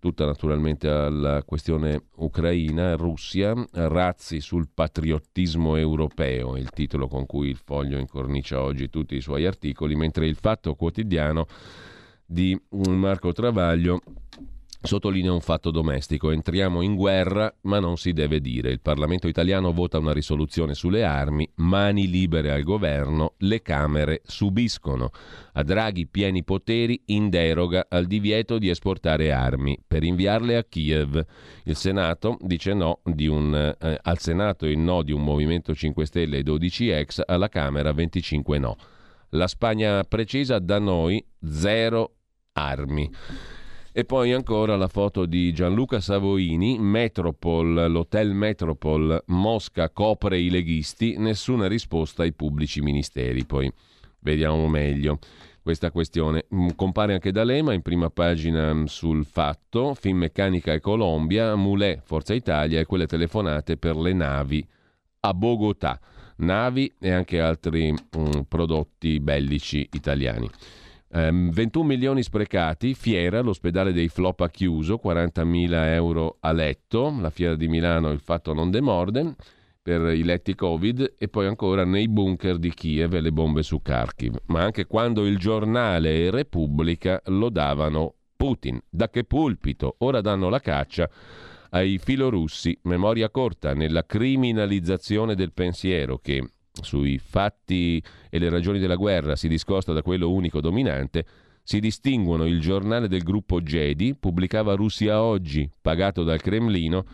tutta naturalmente alla questione ucraina, Russia, razzi sul patriottismo europeo, il titolo con cui il foglio incornicia oggi tutti i suoi articoli, mentre il fatto quotidiano di Marco Travaglio Sottolinea un fatto domestico, entriamo in guerra ma non si deve dire. Il Parlamento italiano vota una risoluzione sulle armi, mani libere al governo, le Camere subiscono. A Draghi pieni poteri in deroga al divieto di esportare armi per inviarle a Kiev. Il Senato dice no un, eh, al Senato il no di un Movimento 5 Stelle e 12 ex, alla Camera 25 no. La Spagna precisa da noi zero armi. E poi ancora la foto di Gianluca Savoini, Metropol, l'hotel Metropol, Mosca copre i leghisti, nessuna risposta ai pubblici ministeri. Poi vediamo meglio questa questione. Mm, compare anche D'Alema in prima pagina mm, sul fatto, Finmeccanica e Colombia, Moulet, Forza Italia e quelle telefonate per le navi a Bogotà. Navi e anche altri mm, prodotti bellici italiani. Um, 21 milioni sprecati, fiera, l'ospedale dei flop ha chiuso, 40.000 euro a letto, la fiera di Milano il fatto non demorde per i letti Covid e poi ancora nei bunker di Kiev le bombe su Kharkiv. Ma anche quando il giornale e Repubblica lo davano Putin. Da che pulpito? Ora danno la caccia ai filorussi. Memoria corta nella criminalizzazione del pensiero che sui fatti e le ragioni della guerra si discosta da quello unico dominante, si distinguono il giornale del gruppo Jedi, pubblicava Russia Oggi, pagato dal Cremlino,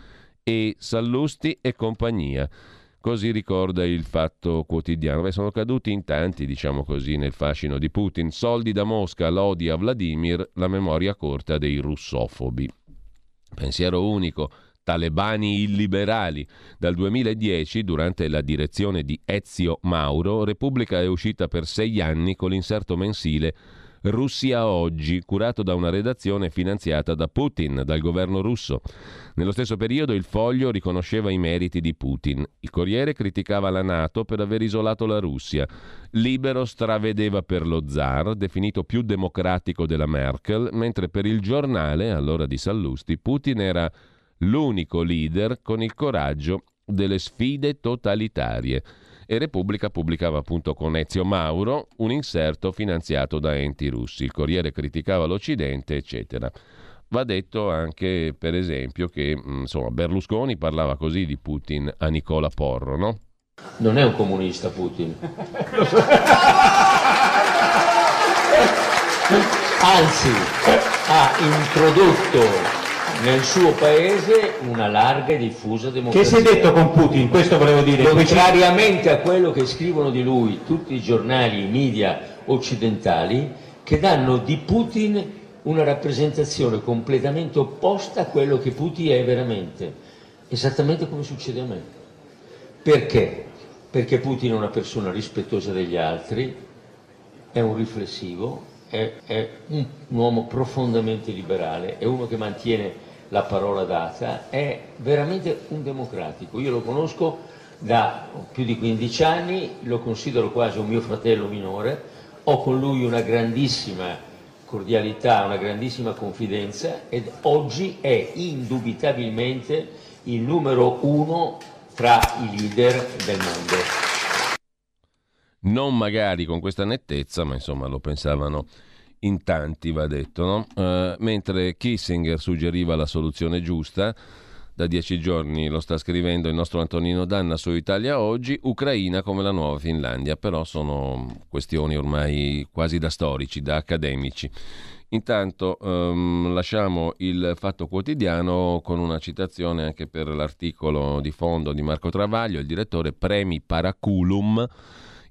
e Sallusti e compagnia. Così ricorda il fatto quotidiano. Beh, sono caduti in tanti, diciamo così, nel fascino di Putin. Soldi da Mosca, lodi a Vladimir, la memoria corta dei russofobi. Pensiero unico talebani illiberali. Dal 2010, durante la direzione di Ezio Mauro, Repubblica è uscita per sei anni con l'inserto mensile Russia Oggi, curato da una redazione finanziata da Putin, dal governo russo. Nello stesso periodo il foglio riconosceva i meriti di Putin. Il Corriere criticava la Nato per aver isolato la Russia. Libero stravedeva per lo zar, definito più democratico della Merkel, mentre per il giornale, allora di Sallusti, Putin era l'unico leader con il coraggio delle sfide totalitarie. E Repubblica pubblicava appunto con Ezio Mauro un inserto finanziato da enti russi. Il Corriere criticava l'Occidente, eccetera. Va detto anche, per esempio, che mm, insomma, Berlusconi parlava così di Putin a Nicola Porro, no? Non è un comunista Putin. Anzi, ha introdotto nel suo paese una larga e diffusa democrazia. Che si è detto con Putin? Questo volevo dire. Contrariamente a quello che scrivono di lui tutti i giornali, i media occidentali, che danno di Putin una rappresentazione completamente opposta a quello che Putin è veramente, esattamente come succede a me. Perché? Perché Putin è una persona rispettosa degli altri, è un riflessivo, è, è un, un uomo profondamente liberale, è uno che mantiene la parola data, è veramente un democratico. Io lo conosco da più di 15 anni, lo considero quasi un mio fratello minore, ho con lui una grandissima cordialità, una grandissima confidenza ed oggi è indubitabilmente il numero uno tra i leader del mondo. Non magari con questa nettezza, ma insomma lo pensavano in tanti, va detto, no? uh, mentre Kissinger suggeriva la soluzione giusta, da dieci giorni lo sta scrivendo il nostro Antonino Danna su Italia Oggi, Ucraina come la nuova Finlandia, però sono questioni ormai quasi da storici, da accademici. Intanto um, lasciamo il Fatto Quotidiano con una citazione anche per l'articolo di fondo di Marco Travaglio, il direttore Premi Paraculum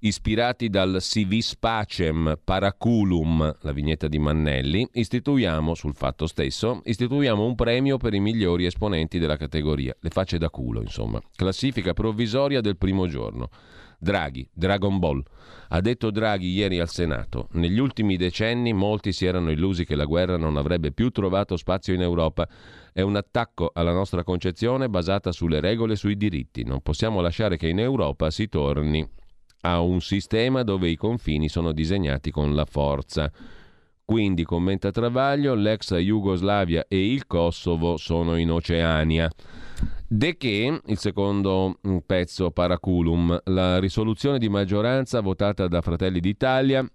ispirati dal Civis Pacem Paraculum, la vignetta di Mannelli, istituiamo, sul fatto stesso, istituiamo un premio per i migliori esponenti della categoria, le facce da culo, insomma. Classifica provvisoria del primo giorno. Draghi, Dragon Ball. Ha detto Draghi ieri al Senato, negli ultimi decenni molti si erano illusi che la guerra non avrebbe più trovato spazio in Europa. È un attacco alla nostra concezione basata sulle regole e sui diritti. Non possiamo lasciare che in Europa si torni a un sistema dove i confini sono disegnati con la forza. Quindi, commenta Travaglio, l'ex Jugoslavia e il Kosovo sono in Oceania. De che, il secondo mm, pezzo paraculum, la risoluzione di maggioranza votata da Fratelli d'Italia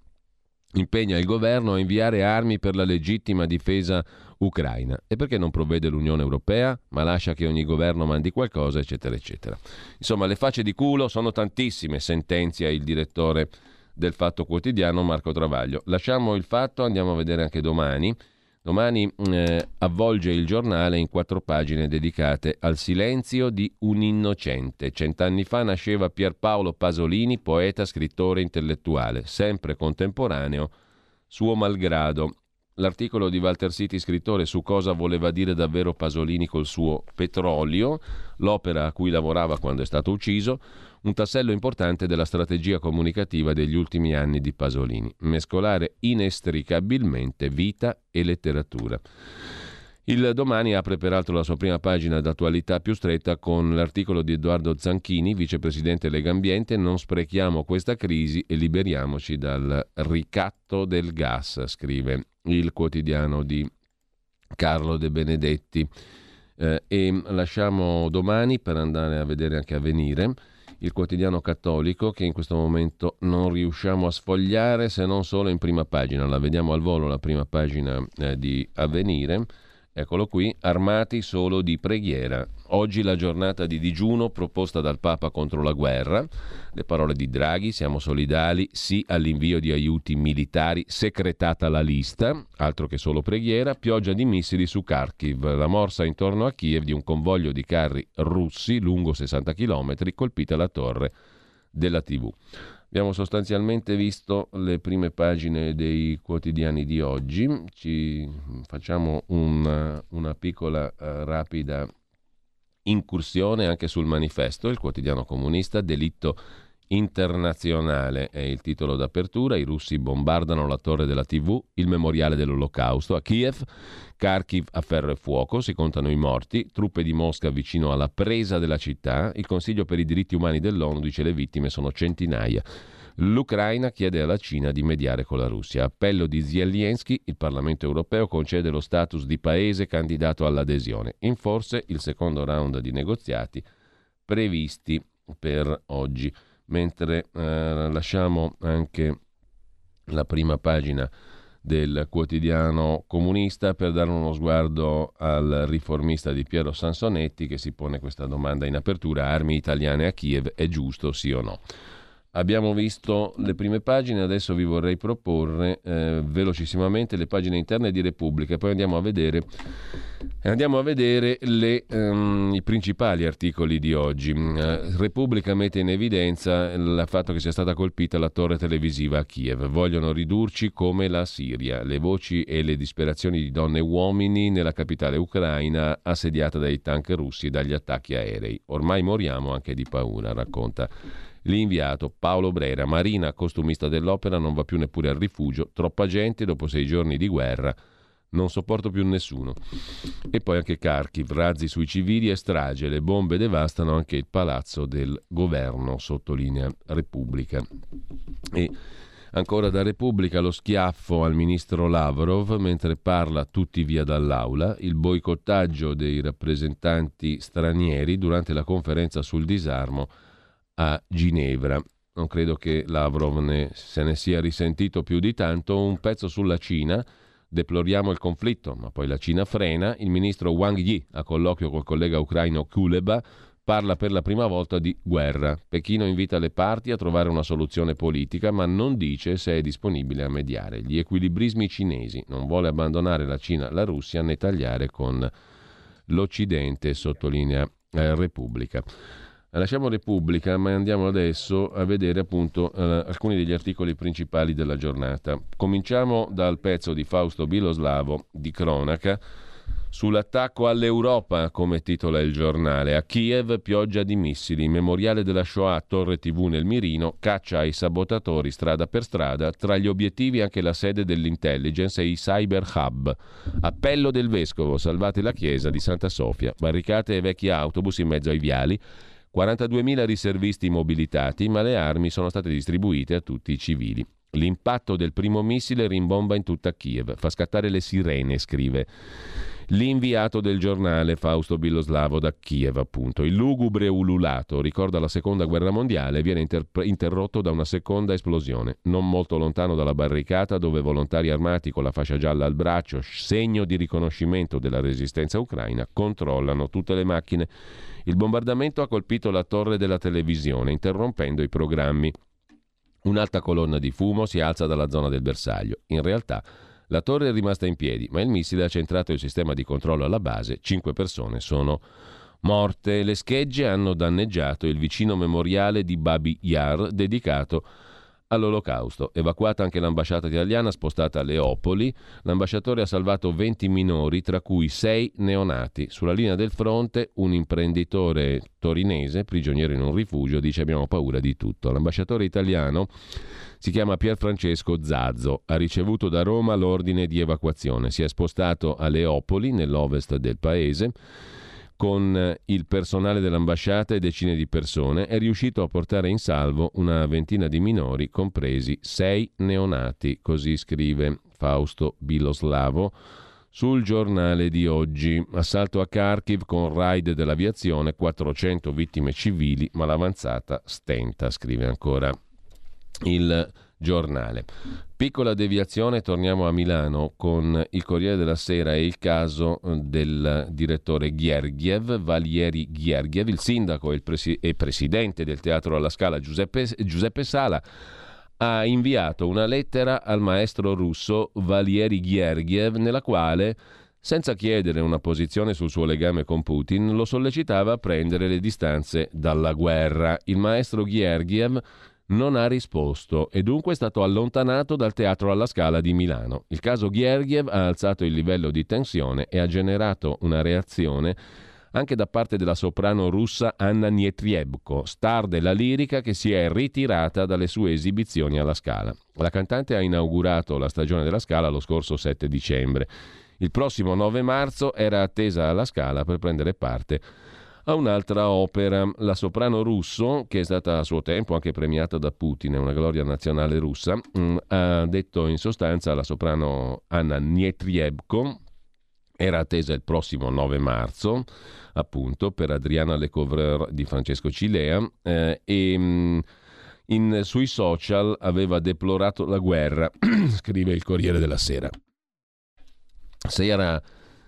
impegna il governo a inviare armi per la legittima difesa ucraina. E perché non provvede l'Unione Europea, ma lascia che ogni governo mandi qualcosa, eccetera, eccetera. Insomma, le facce di culo sono tantissime, sentenzia il direttore del Fatto Quotidiano Marco Travaglio. Lasciamo il fatto, andiamo a vedere anche domani. Domani eh, avvolge il giornale in quattro pagine dedicate al silenzio di un innocente. Cent'anni fa nasceva Pierpaolo Pasolini, poeta, scrittore, intellettuale, sempre contemporaneo, suo malgrado. L'articolo di Walter City, scrittore, su cosa voleva dire davvero Pasolini col suo petrolio, l'opera a cui lavorava quando è stato ucciso, un tassello importante della strategia comunicativa degli ultimi anni di Pasolini, mescolare inestricabilmente vita e letteratura. Il domani apre peraltro la sua prima pagina d'attualità più stretta con l'articolo di Edoardo Zanchini, vicepresidente Lega Ambiente, Non sprechiamo questa crisi e liberiamoci dal ricatto del gas, scrive il quotidiano di Carlo De Benedetti. Eh, e lasciamo domani per andare a vedere anche Avvenire, il quotidiano cattolico che in questo momento non riusciamo a sfogliare se non solo in prima pagina. La vediamo al volo la prima pagina eh, di Avvenire Eccolo qui, armati solo di preghiera. Oggi la giornata di digiuno proposta dal Papa contro la guerra. Le parole di Draghi, siamo solidali, sì all'invio di aiuti militari, secretata la lista, altro che solo preghiera, pioggia di missili su Kharkiv, la morsa intorno a Kiev di un convoglio di carri russi lungo 60 km, colpita la torre della TV. Abbiamo sostanzialmente visto le prime pagine dei quotidiani di oggi, ci facciamo una, una piccola uh, rapida incursione anche sul manifesto, il quotidiano comunista, delitto internazionale è il titolo d'apertura, i russi bombardano la torre della TV, il memoriale dell'olocausto a Kiev, Kharkiv a ferro e fuoco, si contano i morti, truppe di Mosca vicino alla presa della città, il Consiglio per i diritti umani dell'ONU dice le vittime sono centinaia. L'Ucraina chiede alla Cina di mediare con la Russia. Appello di Zelensky, il Parlamento europeo concede lo status di paese candidato all'adesione. In forse il secondo round di negoziati previsti per oggi. Mentre eh, lasciamo anche la prima pagina del quotidiano comunista per dare uno sguardo al riformista di Piero Sansonetti che si pone questa domanda in apertura, armi italiane a Kiev, è giusto sì o no? Abbiamo visto le prime pagine, adesso vi vorrei proporre eh, velocissimamente le pagine interne di Repubblica, poi andiamo a vedere, andiamo a vedere le, um, i principali articoli di oggi. Uh, Repubblica mette in evidenza il fatto che sia stata colpita la torre televisiva a Kiev. Vogliono ridurci come la Siria. Le voci e le disperazioni di donne e uomini nella capitale ucraina assediata dai tank russi e dagli attacchi aerei. Ormai moriamo anche di paura, racconta L'inviato Paolo Brera, marina costumista dell'opera, non va più neppure al rifugio. Troppa gente dopo sei giorni di guerra. Non sopporto più nessuno. E poi anche Kharkiv, razzi sui civili e strage. Le bombe devastano anche il palazzo del governo, sottolinea Repubblica. E ancora da Repubblica lo schiaffo al ministro Lavrov mentre parla tutti via dall'aula, il boicottaggio dei rappresentanti stranieri durante la conferenza sul disarmo a Ginevra. Non credo che Lavrov ne, se ne sia risentito più di tanto. Un pezzo sulla Cina. Deploriamo il conflitto, ma poi la Cina frena. Il ministro Wang Yi, a colloquio col collega ucraino Kuleba, parla per la prima volta di guerra. Pechino invita le parti a trovare una soluzione politica, ma non dice se è disponibile a mediare. Gli equilibrismi cinesi non vuole abbandonare la Cina, la Russia né tagliare con l'Occidente, sottolinea eh, Repubblica. Lasciamo Repubblica, ma andiamo adesso a vedere appunto eh, alcuni degli articoli principali della giornata. Cominciamo dal pezzo di Fausto Biloslavo di cronaca sull'attacco all'Europa, come titola il giornale. A Kiev pioggia di missili, memoriale della Shoah, torre TV nel mirino, caccia ai sabotatori strada per strada, tra gli obiettivi anche la sede dell'intelligence e i cyber hub. Appello del vescovo, salvate la chiesa di Santa Sofia, barricate e vecchi autobus in mezzo ai viali 42.000 riservisti mobilitati, ma le armi sono state distribuite a tutti i civili. L'impatto del primo missile rimbomba in tutta Kiev, fa scattare le sirene, scrive l'inviato del giornale Fausto Biloslavo da Kiev, appunto. Il lugubre ululato ricorda la seconda guerra mondiale e viene inter- interrotto da una seconda esplosione, non molto lontano dalla barricata dove volontari armati con la fascia gialla al braccio, segno di riconoscimento della resistenza ucraina, controllano tutte le macchine il bombardamento ha colpito la torre della televisione, interrompendo i programmi. Un'alta colonna di fumo si alza dalla zona del bersaglio. In realtà la torre è rimasta in piedi, ma il missile ha centrato il sistema di controllo alla base. Cinque persone sono morte. Le schegge hanno danneggiato il vicino memoriale di Babi Yar dedicato all'olocausto. Evacuata anche l'ambasciata italiana spostata a Leopoli, l'ambasciatore ha salvato 20 minori, tra cui 6 neonati. Sulla linea del fronte un imprenditore torinese, prigioniero in un rifugio, dice abbiamo paura di tutto. L'ambasciatore italiano si chiama Pier Francesco Zazzo, ha ricevuto da Roma l'ordine di evacuazione, si è spostato a Leopoli, nell'ovest del paese, con eh, il personale dell'ambasciata e decine di persone, è riuscito a portare in salvo una ventina di minori, compresi sei neonati, così scrive Fausto Biloslavo sul giornale di oggi. Assalto a Kharkiv con raid dell'aviazione, 400 vittime civili, ma l'avanzata stenta, scrive ancora il giornale. Piccola deviazione, torniamo a Milano con il Corriere della Sera e il caso eh, del direttore Ghergiev, Valieri Ghergiev, il sindaco e, il presi- e presidente del Teatro alla Scala Giuseppe, Giuseppe Sala ha inviato una lettera al maestro russo Valieri Ghergiev nella quale senza chiedere una posizione sul suo legame con Putin, lo sollecitava a prendere le distanze dalla guerra. Il maestro Ghergiev non ha risposto e dunque è stato allontanato dal Teatro alla Scala di Milano. Il caso Ghergiev ha alzato il livello di tensione e ha generato una reazione anche da parte della soprano russa Anna Nietriebko, star della lirica che si è ritirata dalle sue esibizioni alla Scala. La cantante ha inaugurato la stagione della Scala lo scorso 7 dicembre. Il prossimo 9 marzo era attesa alla Scala per prendere parte a un'altra opera, La soprano russo, che è stata a suo tempo anche premiata da Putin, è una gloria nazionale russa, mm, ha detto in sostanza alla soprano Anna Nietriebko, Era attesa il prossimo 9 marzo, appunto, per Adriana Lecouvreur di Francesco Cilea eh, e mh, in, sui social aveva deplorato la guerra, scrive il Corriere della Sera. Se era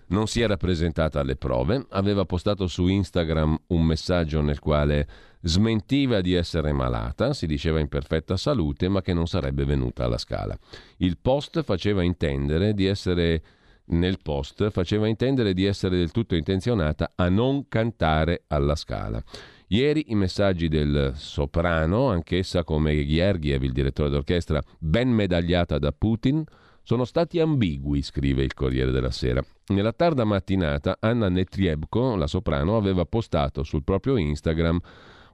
non si era presentata alle prove, aveva postato su Instagram un messaggio nel quale smentiva di essere malata, si diceva in perfetta salute, ma che non sarebbe venuta alla scala. Il post faceva intendere di essere nel post faceva intendere di essere del tutto intenzionata a non cantare alla scala. Ieri i messaggi del soprano, anch'essa come Gheorghiev, il direttore d'orchestra, ben medagliata da Putin, sono stati ambigui, scrive il Corriere della Sera. Nella tarda mattinata Anna Netriebko, la soprano, aveva postato sul proprio Instagram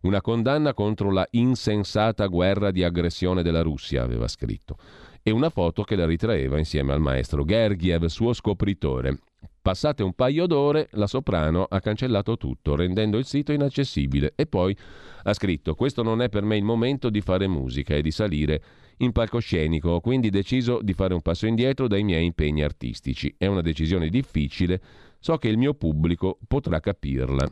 una condanna contro la insensata guerra di aggressione della Russia, aveva scritto, e una foto che la ritraeva insieme al maestro Gergiev, suo scopritore. Passate un paio d'ore, la soprano ha cancellato tutto, rendendo il sito inaccessibile e poi ha scritto questo non è per me il momento di fare musica e di salire in palcoscenico, ho quindi deciso di fare un passo indietro dai miei impegni artistici. È una decisione difficile, so che il mio pubblico potrà capirla.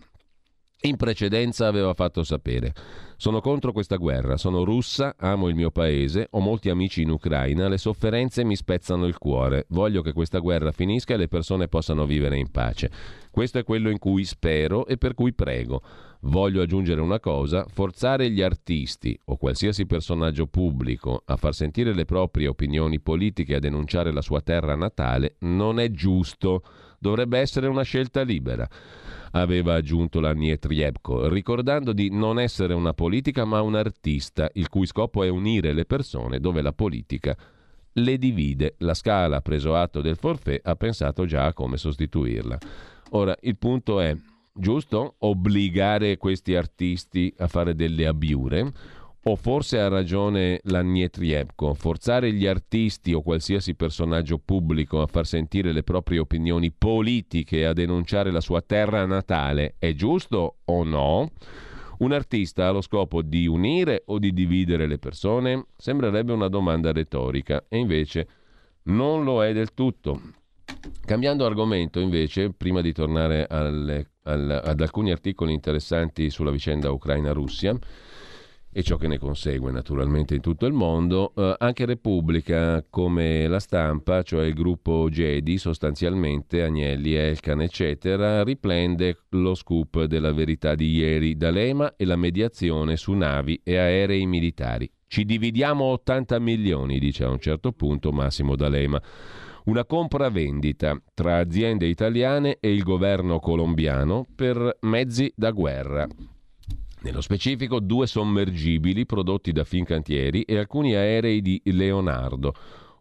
In precedenza aveva fatto sapere. Sono contro questa guerra, sono russa, amo il mio paese, ho molti amici in Ucraina, le sofferenze mi spezzano il cuore, voglio che questa guerra finisca e le persone possano vivere in pace. Questo è quello in cui spero e per cui prego. Voglio aggiungere una cosa, forzare gli artisti o qualsiasi personaggio pubblico a far sentire le proprie opinioni politiche e a denunciare la sua terra natale non è giusto, dovrebbe essere una scelta libera aveva aggiunto la Nietriebko, ricordando di non essere una politica ma un artista, il cui scopo è unire le persone dove la politica le divide. La Scala preso atto del forfè, ha pensato già a come sostituirla. Ora, il punto è, giusto obbligare questi artisti a fare delle abiure? O forse ha ragione la Nietriebko, forzare gli artisti o qualsiasi personaggio pubblico a far sentire le proprie opinioni politiche e a denunciare la sua terra natale è giusto o no? Un artista ha lo scopo di unire o di dividere le persone? Sembrerebbe una domanda retorica e invece non lo è del tutto. Cambiando argomento invece, prima di tornare alle, al, ad alcuni articoli interessanti sulla vicenda Ucraina-Russia, e ciò che ne consegue naturalmente in tutto il mondo, eh, anche Repubblica come la stampa, cioè il gruppo Gedi, sostanzialmente Agnelli, Elkan eccetera, riprende lo scoop della verità di ieri, D'Alema e la mediazione su navi e aerei militari. Ci dividiamo 80 milioni, dice a un certo punto Massimo D'Alema. Una compravendita tra aziende italiane e il governo colombiano per mezzi da guerra. Nello specifico due sommergibili prodotti da Fincantieri e alcuni aerei di Leonardo.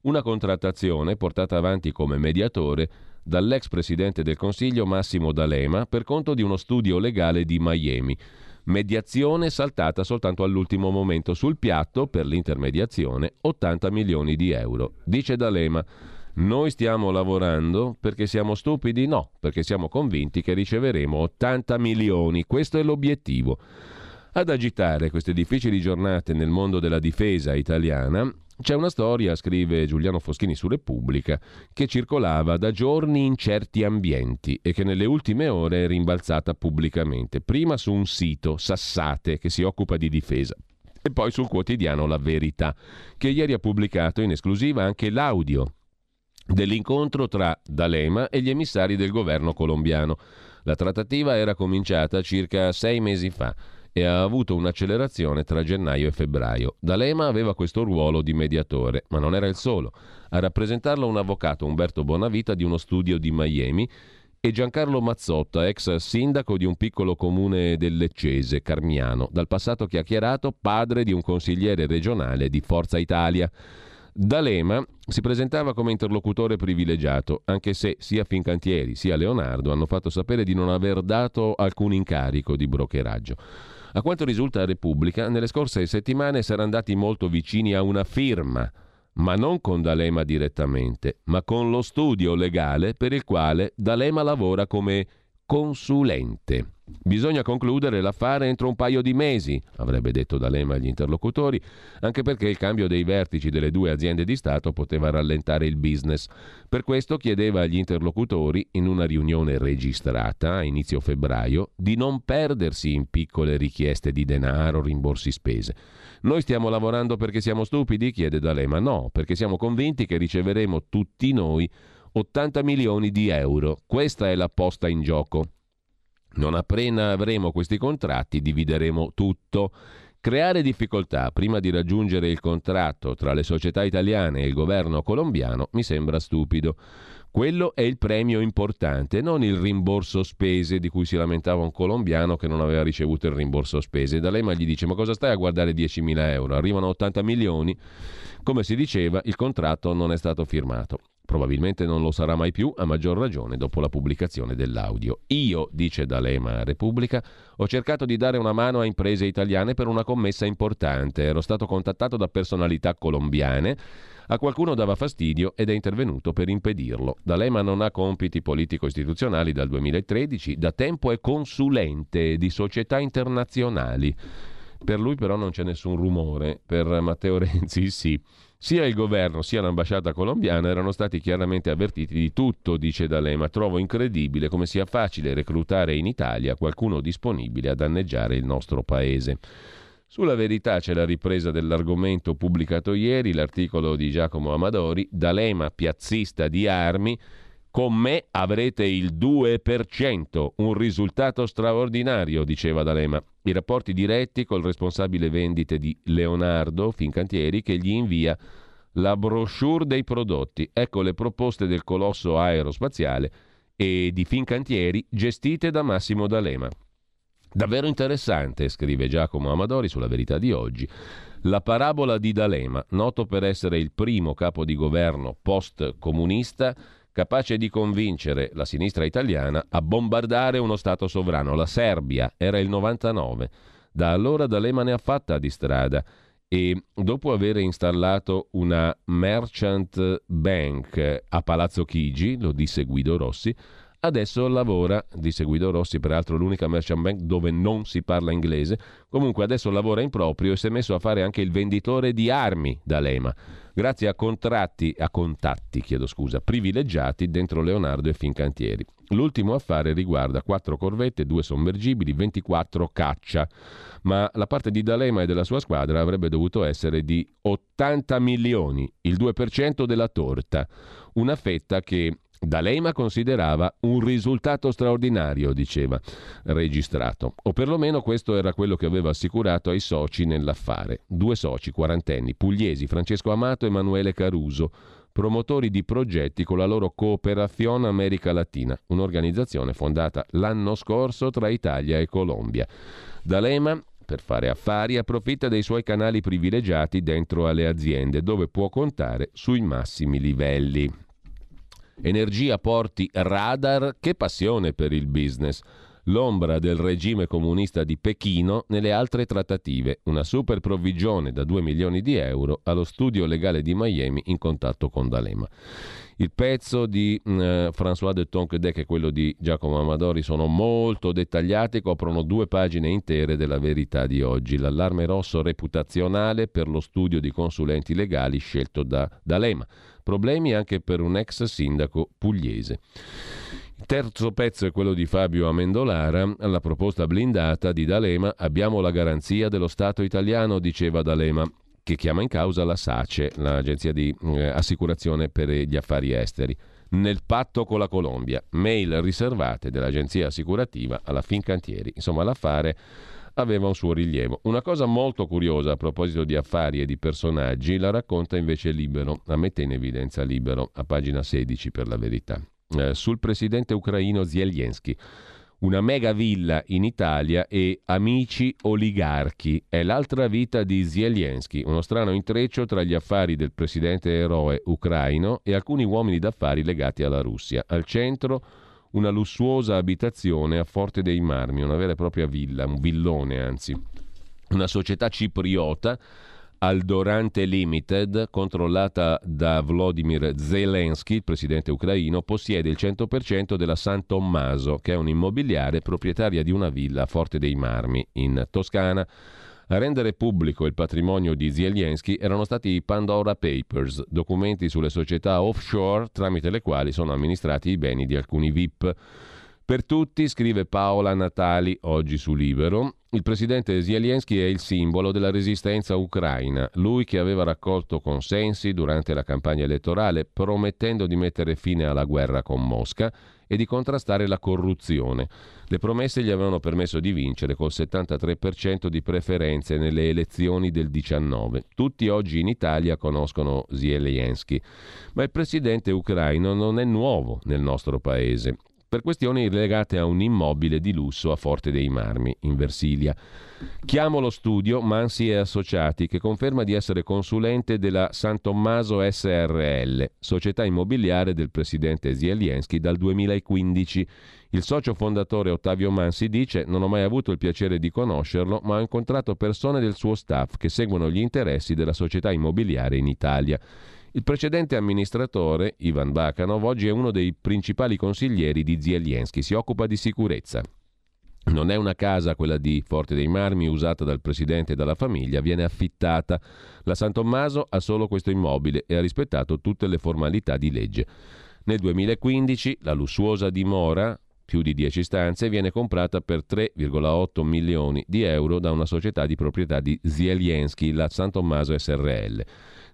Una contrattazione portata avanti come mediatore dall'ex presidente del Consiglio Massimo D'Alema per conto di uno studio legale di Miami. Mediazione saltata soltanto all'ultimo momento sul piatto per l'intermediazione 80 milioni di euro. Dice D'Alema. Noi stiamo lavorando perché siamo stupidi? No, perché siamo convinti che riceveremo 80 milioni. Questo è l'obiettivo. Ad agitare queste difficili giornate nel mondo della difesa italiana c'è una storia, scrive Giuliano Foschini su Repubblica, che circolava da giorni in certi ambienti e che nelle ultime ore è rimbalzata pubblicamente. Prima su un sito, Sassate, che si occupa di difesa, e poi sul quotidiano La Verità, che ieri ha pubblicato in esclusiva anche l'audio dell'incontro tra D'Alema e gli emissari del governo colombiano. La trattativa era cominciata circa sei mesi fa e ha avuto un'accelerazione tra gennaio e febbraio. D'Alema aveva questo ruolo di mediatore, ma non era il solo. A rappresentarlo un avvocato, Umberto Bonavita, di uno studio di Miami, e Giancarlo Mazzotta, ex sindaco di un piccolo comune del Leccese, Carmiano, dal passato chiacchierato padre di un consigliere regionale di Forza Italia. D'Alema si presentava come interlocutore privilegiato, anche se sia Fincantieri sia Leonardo hanno fatto sapere di non aver dato alcun incarico di brokeraggio. A quanto risulta a Repubblica, nelle scorse settimane saranno andati molto vicini a una firma, ma non con D'Alema direttamente, ma con lo studio legale per il quale D'Alema lavora come consulente. Bisogna concludere l'affare entro un paio di mesi, avrebbe detto D'Alema agli interlocutori, anche perché il cambio dei vertici delle due aziende di Stato poteva rallentare il business. Per questo chiedeva agli interlocutori, in una riunione registrata a inizio febbraio, di non perdersi in piccole richieste di denaro, rimborsi spese. Noi stiamo lavorando perché siamo stupidi? chiede D'Alema. No, perché siamo convinti che riceveremo tutti noi 80 milioni di euro. Questa è la posta in gioco. Non appena avremo questi contratti divideremo tutto. Creare difficoltà prima di raggiungere il contratto tra le società italiane e il governo colombiano mi sembra stupido. Quello è il premio importante, non il rimborso spese di cui si lamentava un colombiano che non aveva ricevuto il rimborso spese. Da lei ma gli dice ma cosa stai a guardare 10.000 euro? Arrivano 80 milioni. Come si diceva, il contratto non è stato firmato. Probabilmente non lo sarà mai più, a maggior ragione dopo la pubblicazione dell'audio. Io, dice D'Alema a Repubblica, ho cercato di dare una mano a imprese italiane per una commessa importante. Ero stato contattato da personalità colombiane. A qualcuno dava fastidio ed è intervenuto per impedirlo. D'Alema non ha compiti politico-istituzionali dal 2013, da tempo è consulente di società internazionali. Per lui però non c'è nessun rumore, per Matteo Renzi sì. Sia il governo sia l'ambasciata colombiana erano stati chiaramente avvertiti di tutto, dice D'Alema. Trovo incredibile come sia facile reclutare in Italia qualcuno disponibile a danneggiare il nostro paese. Sulla verità c'è la ripresa dell'argomento pubblicato ieri, l'articolo di Giacomo Amadori, D'Alema piazzista di armi, con me avrete il 2%, un risultato straordinario, diceva D'Alema. I rapporti diretti col responsabile vendite di Leonardo Fincantieri che gli invia la brochure dei prodotti. Ecco le proposte del colosso aerospaziale e di Fincantieri gestite da Massimo D'Alema. Davvero interessante, scrive Giacomo Amadori sulla verità di oggi. La parabola di D'Alema, noto per essere il primo capo di governo post-comunista capace di convincere la sinistra italiana a bombardare uno Stato sovrano. La Serbia era il 99. Da allora D'Alema ne ha fatta di strada e dopo aver installato una merchant bank a Palazzo Chigi, lo disse Guido Rossi, Adesso lavora, disse Guido Rossi, peraltro l'unica merchant bank dove non si parla inglese, comunque adesso lavora in proprio e si è messo a fare anche il venditore di armi da Lema, grazie a contratti, a contatti, scusa, privilegiati dentro Leonardo e Fincantieri. L'ultimo affare riguarda quattro corvette, due sommergibili, 24 caccia, ma la parte di D'Alema e della sua squadra avrebbe dovuto essere di 80 milioni, il 2% della torta, una fetta che D'Alema considerava un risultato straordinario, diceva, registrato, o perlomeno questo era quello che aveva assicurato ai soci nell'affare. Due soci quarantenni, pugliesi, Francesco Amato e Emanuele Caruso, promotori di progetti con la loro Cooperazione America Latina, un'organizzazione fondata l'anno scorso tra Italia e Colombia. D'Alema per fare affari approfitta dei suoi canali privilegiati dentro alle aziende dove può contare sui massimi livelli. Energia, porti, radar, che passione per il business. L'ombra del regime comunista di Pechino nelle altre trattative, una super provvigione da 2 milioni di euro allo studio legale di Miami in contatto con D'Alema. Il pezzo di uh, François de Tonquedec e quello di Giacomo Amadori sono molto dettagliati, coprono due pagine intere della verità di oggi. L'allarme rosso reputazionale per lo studio di consulenti legali scelto da D'Alema Problemi anche per un ex sindaco pugliese. Il terzo pezzo è quello di Fabio Amendolara, alla proposta blindata di D'Alema abbiamo la garanzia dello Stato italiano, diceva D'Alema, che chiama in causa la SACE, l'agenzia di eh, assicurazione per gli affari esteri, nel patto con la Colombia, mail riservate dell'agenzia assicurativa alla Fincantieri. Insomma, l'affare aveva un suo rilievo. Una cosa molto curiosa a proposito di affari e di personaggi la racconta invece Libero, la mette in evidenza Libero, a pagina 16 per la verità, eh, sul presidente ucraino Zelensky. Una mega villa in Italia e amici oligarchi. È l'altra vita di Zelensky, uno strano intreccio tra gli affari del presidente eroe ucraino e alcuni uomini d'affari legati alla Russia. Al centro una lussuosa abitazione a Forte dei Marmi, una vera e propria villa, un villone anzi. Una società cipriota Aldorante Limited, controllata da Vladimir Zelensky, il presidente ucraino, possiede il 100% della San Tommaso, che è un'immobiliare proprietaria di una villa a Forte dei Marmi, in Toscana. A rendere pubblico il patrimonio di Zelensky erano stati i Pandora Papers, documenti sulle società offshore tramite le quali sono amministrati i beni di alcuni VIP. Per tutti, scrive Paola Natali oggi su Libero, il presidente Zelensky è il simbolo della resistenza ucraina, lui che aveva raccolto consensi durante la campagna elettorale promettendo di mettere fine alla guerra con Mosca e di contrastare la corruzione. Le promesse gli avevano permesso di vincere col 73% di preferenze nelle elezioni del 19. Tutti oggi in Italia conoscono Zelensky, ma il presidente ucraino non è nuovo nel nostro paese per questioni legate a un immobile di lusso a Forte dei Marmi, in Versilia. Chiamo lo studio Mansi e Associati, che conferma di essere consulente della San Tommaso SRL, società immobiliare del presidente Zelensky dal 2015. Il socio fondatore Ottavio Mansi dice: Non ho mai avuto il piacere di conoscerlo, ma ho incontrato persone del suo staff che seguono gli interessi della società immobiliare in Italia. Il precedente amministratore, Ivan Bakanov, oggi è uno dei principali consiglieri di Zelensky, si occupa di sicurezza. Non è una casa quella di Forte dei Marmi usata dal presidente e dalla famiglia, viene affittata. La San Tommaso ha solo questo immobile e ha rispettato tutte le formalità di legge. Nel 2015 la lussuosa dimora, più di 10 stanze, viene comprata per 3,8 milioni di euro da una società di proprietà di Zelensky, la San Tommaso SRL.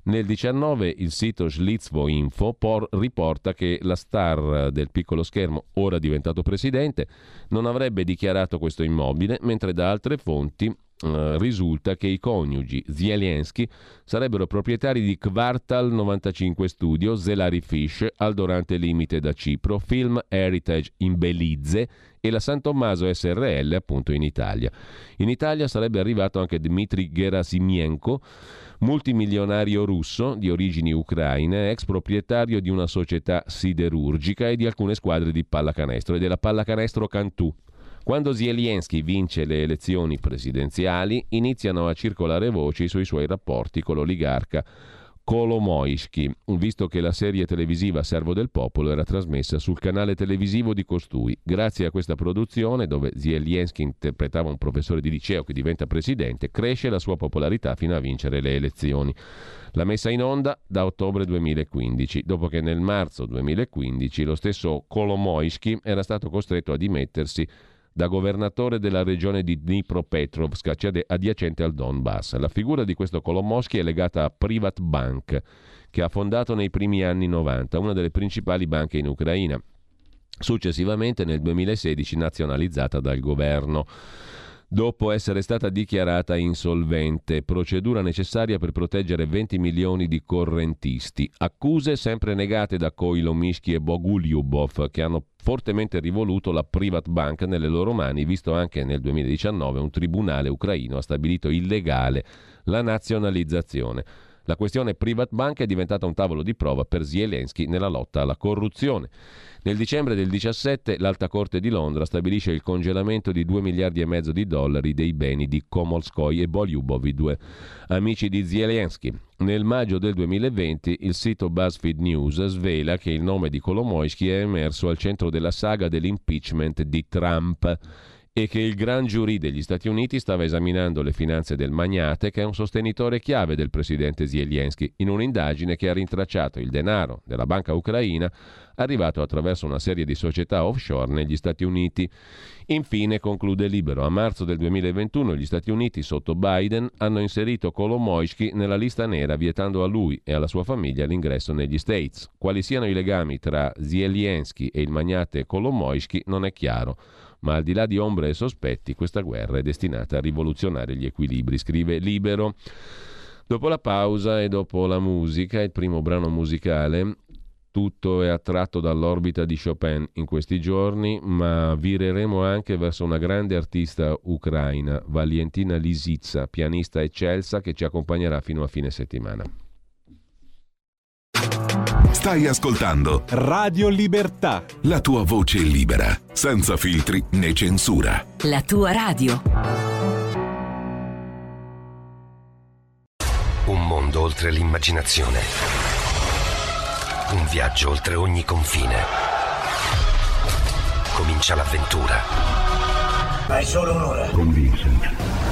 Nel 19 il sito Schlitzvo Info por- riporta che la star del piccolo schermo, ora diventato presidente, non avrebbe dichiarato questo immobile, mentre da altre fonti eh, risulta che i coniugi Zelensky sarebbero proprietari di Quartal 95 Studio, Zelari Fish, Aldorante Limite da Cipro, Film Heritage in Belize e la San Tommaso SRL appunto in Italia. In Italia sarebbe arrivato anche Dmitry Gerasimienko, multimilionario russo di origini ucraine, ex proprietario di una società siderurgica e di alcune squadre di pallacanestro e della pallacanestro Cantù. Quando Zelensky vince le elezioni presidenziali, iniziano a circolare voci sui suoi rapporti con l'oligarca Kolomoisky, visto che la serie televisiva Servo del Popolo era trasmessa sul canale televisivo di costui. Grazie a questa produzione, dove Zelensky interpretava un professore di liceo che diventa presidente, cresce la sua popolarità fino a vincere le elezioni. La messa in onda da ottobre 2015, dopo che nel marzo 2015 lo stesso Kolomoisky era stato costretto a dimettersi da governatore della regione di Dnipropetrovsk, adiacente al Donbass. La figura di questo Kolomosky è legata a Privat Bank, che ha fondato nei primi anni 90, una delle principali banche in Ucraina, successivamente nel 2016 nazionalizzata dal governo dopo essere stata dichiarata insolvente, procedura necessaria per proteggere 20 milioni di correntisti. Accuse sempre negate da Koilo Mishki e Bogulyubov, che hanno fortemente rivoluto la Privat Bank nelle loro mani, visto anche nel 2019 un tribunale ucraino ha stabilito illegale la nazionalizzazione. La questione Privat Bank è diventata un tavolo di prova per Zelensky nella lotta alla corruzione. Nel dicembre del 17 l'Alta Corte di Londra stabilisce il congelamento di 2 miliardi e mezzo di dollari dei beni di Komolskoy e Bolyubov, i due amici di Zelensky. Nel maggio del 2020 il sito BuzzFeed News svela che il nome di Kolomoisky è emerso al centro della saga dell'impeachment di Trump e che il Gran Giurì degli Stati Uniti stava esaminando le finanze del magnate che è un sostenitore chiave del presidente Zelensky in un'indagine che ha rintracciato il denaro della banca ucraina arrivato attraverso una serie di società offshore negli Stati Uniti. Infine, conclude Libero, a marzo del 2021 gli Stati Uniti sotto Biden hanno inserito Kolomoisky nella lista nera vietando a lui e alla sua famiglia l'ingresso negli States. Quali siano i legami tra Zelensky e il magnate Kolomoisky non è chiaro ma al di là di ombre e sospetti, questa guerra è destinata a rivoluzionare gli equilibri, scrive Libero. Dopo la pausa e dopo la musica, il primo brano musicale, tutto è attratto dall'orbita di Chopin in questi giorni, ma vireremo anche verso una grande artista ucraina, Valentina Lisitsa, pianista eccelsa che ci accompagnerà fino a fine settimana. Stai ascoltando Radio Libertà. La tua voce libera, senza filtri né censura. La tua radio. oltre l'immaginazione. Un viaggio oltre ogni confine. Comincia l'avventura. Hai solo un'ora. Con Vincent.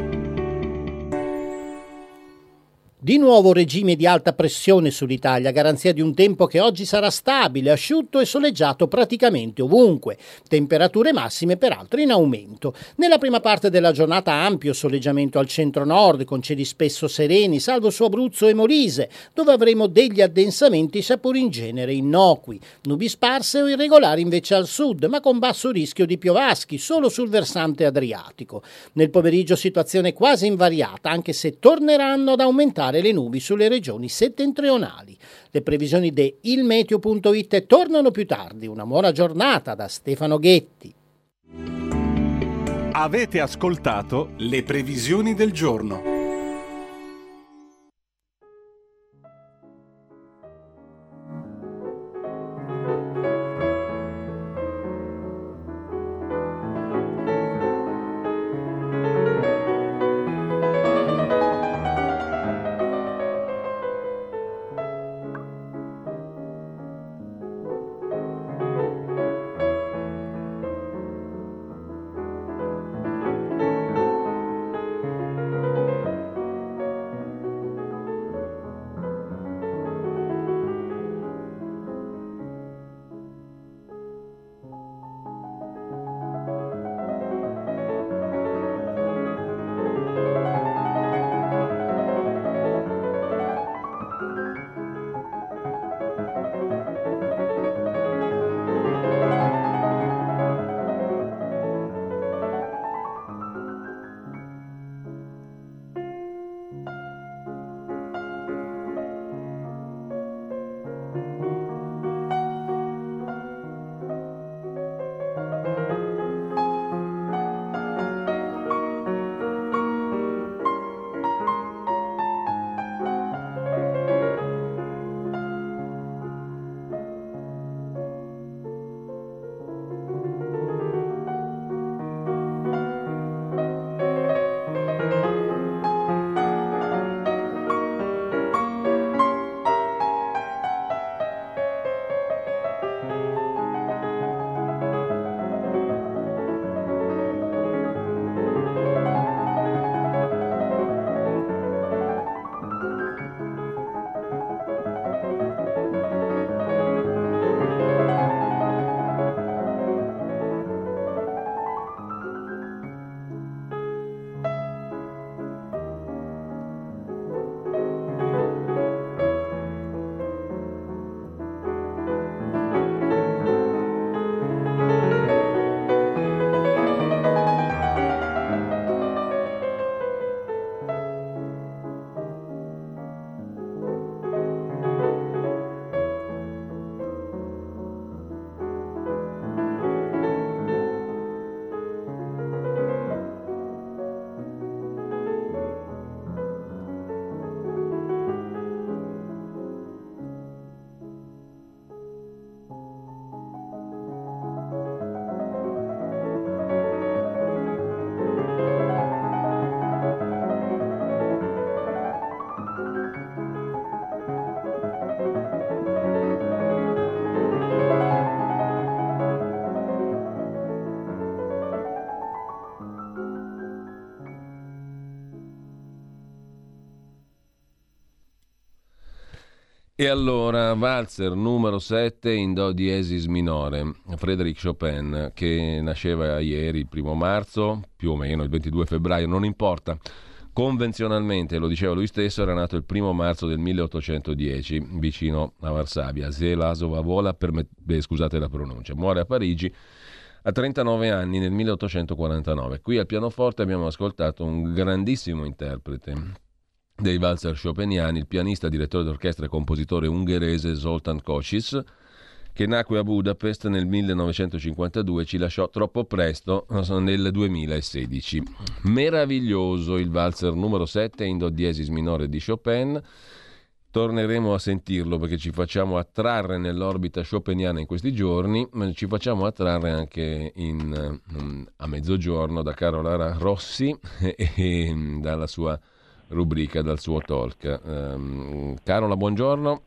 Di nuovo regime di alta pressione sull'Italia, garanzia di un tempo che oggi sarà stabile, asciutto e soleggiato praticamente ovunque. Temperature massime peraltro in aumento. Nella prima parte della giornata ampio soleggiamento al centro-nord, con cieli spesso sereni, salvo su Abruzzo e Molise, dove avremo degli addensamenti seppur in genere innocui. Nubi sparse o irregolari invece al sud, ma con basso rischio di piovaschi, solo sul versante adriatico. Nel pomeriggio situazione quasi invariata, anche se torneranno ad aumentare le nubi sulle regioni settentrionali. Le previsioni di ilmeteo.it tornano più tardi. Una buona giornata da Stefano Ghetti. Avete ascoltato le previsioni del giorno. E allora, valzer numero 7 in Do diesis minore, Frédéric Chopin, che nasceva ieri, il primo marzo, più o meno il 22 febbraio, non importa. Convenzionalmente, lo diceva lui stesso, era nato il primo marzo del 1810, vicino a Varsavia. Zelasova vola, permet- beh, scusate la pronuncia, muore a Parigi a 39 anni nel 1849. Qui al pianoforte abbiamo ascoltato un grandissimo interprete dei valzer chopiniani, il pianista, direttore d'orchestra e compositore ungherese Zoltan Kocsis, che nacque a Budapest nel 1952 e ci lasciò troppo presto nel 2016. Meraviglioso il valzer numero 7 in do diesis minore di Chopin. Torneremo a sentirlo perché ci facciamo attrarre nell'orbita chopiniana in questi giorni, ma ci facciamo attrarre anche in, mm, a mezzogiorno da Carola Rossi e, dalla sua rubrica, dal suo talk. Um, Carola, buongiorno.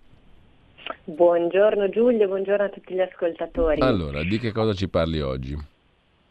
Buongiorno Giulio, buongiorno a tutti gli ascoltatori. Allora, di che cosa ci parli oggi?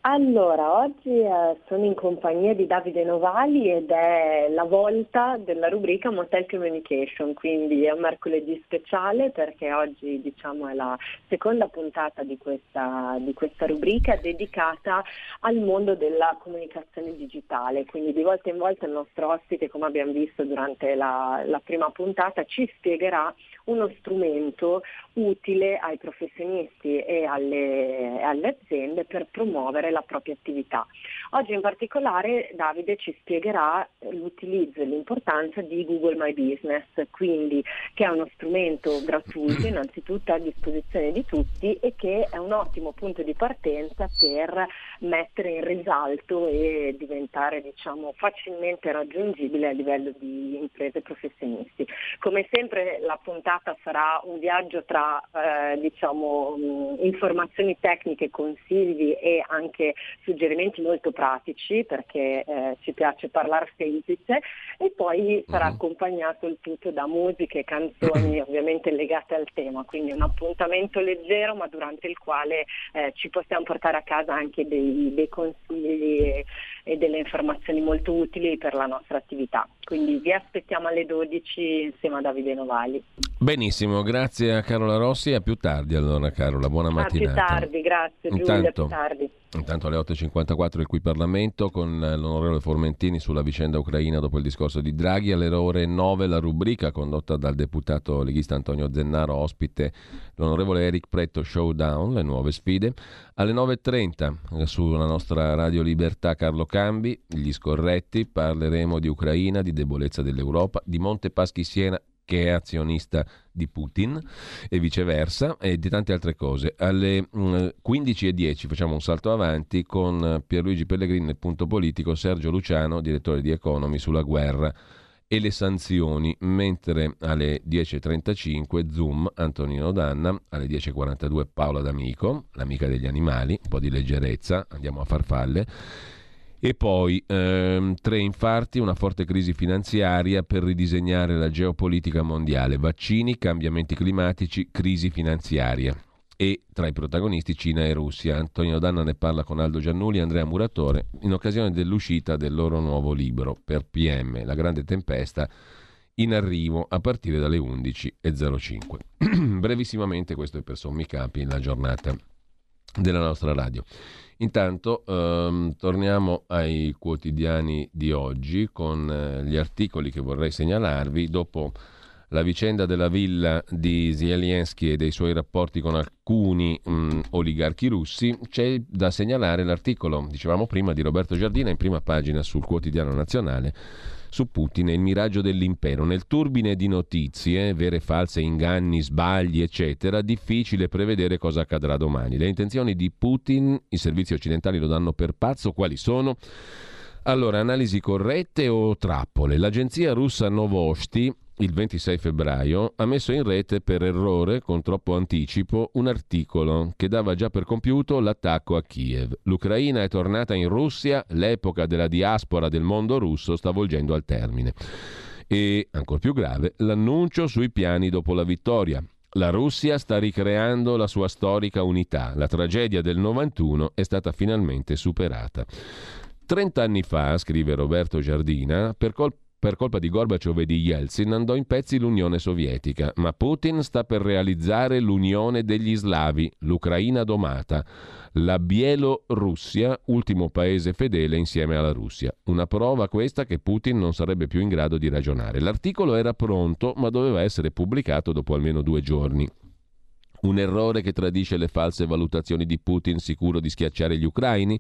Allora, oggi eh, sono in compagnia di Davide Novali ed è la volta della rubrica Motel Communication, quindi è un mercoledì speciale perché oggi diciamo, è la seconda puntata di questa, di questa rubrica dedicata al mondo della comunicazione digitale, quindi di volta in volta il nostro ospite, come abbiamo visto durante la, la prima puntata, ci spiegherà uno strumento utile ai professionisti e alle, alle aziende per promuovere la propria attività. Oggi in particolare Davide ci spiegherà l'utilizzo e l'importanza di Google My Business, quindi che è uno strumento gratuito innanzitutto a disposizione di tutti e che è un ottimo punto di partenza per mettere in risalto e diventare diciamo, facilmente raggiungibile a livello di imprese professionisti. Come sempre la puntata sarà un viaggio tra eh, diciamo, informazioni tecniche, consigli e anche suggerimenti molto pratici perché eh, ci piace parlare semplice e poi sarà uh-huh. accompagnato il tutto da musiche e canzoni ovviamente legate al tema, quindi un appuntamento leggero ma durante il quale eh, ci possiamo portare a casa anche dei, dei consigli e, e delle informazioni molto utili per la nostra attività. Quindi vi aspettiamo alle 12 insieme a Davide Novali. Benissimo, grazie a Carola Rossi a più tardi allora Carola, buona mattinata. A più tardi, grazie Giulia, intanto, più tardi. Intanto alle 8.54 il qui Parlamento con l'onorevole Formentini sulla vicenda ucraina dopo il discorso di Draghi, alle ore 9 la rubrica condotta dal deputato leghista Antonio Zennaro, ospite l'onorevole Eric Pretto Showdown, le nuove sfide, alle 9.30 sulla nostra Radio Libertà Carlo Cambi, gli scorretti, parleremo di Ucraina, di debolezza dell'Europa, di Monte Paschi Siena che è azionista di Putin e viceversa e di tante altre cose. Alle 15.10 mm, facciamo un salto avanti con Pierluigi Pellegrini nel punto politico, Sergio Luciano, direttore di Economy, sulla guerra e le sanzioni, mentre alle 10.35 Zoom Antonino Danna, alle 10.42 Paola D'Amico, l'amica degli animali, un po' di leggerezza, andiamo a farfalle e poi ehm, tre infarti, una forte crisi finanziaria per ridisegnare la geopolitica mondiale, vaccini, cambiamenti climatici, crisi finanziaria. E tra i protagonisti Cina e Russia. Antonio Danna ne parla con Aldo Giannuli e Andrea Muratore in occasione dell'uscita del loro nuovo libro per PM, La grande tempesta, in arrivo a partire dalle 11.05. Brevissimamente, questo è per sommi capi la giornata della nostra radio. Intanto ehm, torniamo ai quotidiani di oggi con eh, gli articoli che vorrei segnalarvi dopo la vicenda della villa di Zelensky e dei suoi rapporti con alcuni mh, oligarchi russi, c'è da segnalare l'articolo, dicevamo prima, di Roberto Giardina in prima pagina sul quotidiano nazionale su Putin e il miraggio dell'impero. Nel turbine di notizie, vere e false, inganni, sbagli, eccetera, difficile prevedere cosa accadrà domani. Le intenzioni di Putin, i servizi occidentali lo danno per pazzo, quali sono? Allora, analisi corrette o trappole? L'agenzia russa Novosti il 26 febbraio, ha messo in rete per errore, con troppo anticipo, un articolo che dava già per compiuto l'attacco a Kiev. L'Ucraina è tornata in Russia, l'epoca della diaspora del mondo russo sta volgendo al termine. E, ancora più grave, l'annuncio sui piani dopo la vittoria. La Russia sta ricreando la sua storica unità. La tragedia del 91 è stata finalmente superata. Trent'anni fa, scrive Roberto Giardina, per colpa per colpa di Gorbaciov e di Yeltsin andò in pezzi l'Unione Sovietica, ma Putin sta per realizzare l'Unione degli Slavi, l'Ucraina domata, la Bielorussia, ultimo paese fedele insieme alla Russia. Una prova questa che Putin non sarebbe più in grado di ragionare. L'articolo era pronto, ma doveva essere pubblicato dopo almeno due giorni. Un errore che tradisce le false valutazioni di Putin sicuro di schiacciare gli ucraini?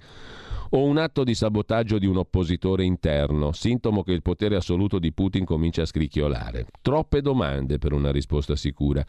O un atto di sabotaggio di un oppositore interno, sintomo che il potere assoluto di Putin comincia a scricchiolare? Troppe domande per una risposta sicura.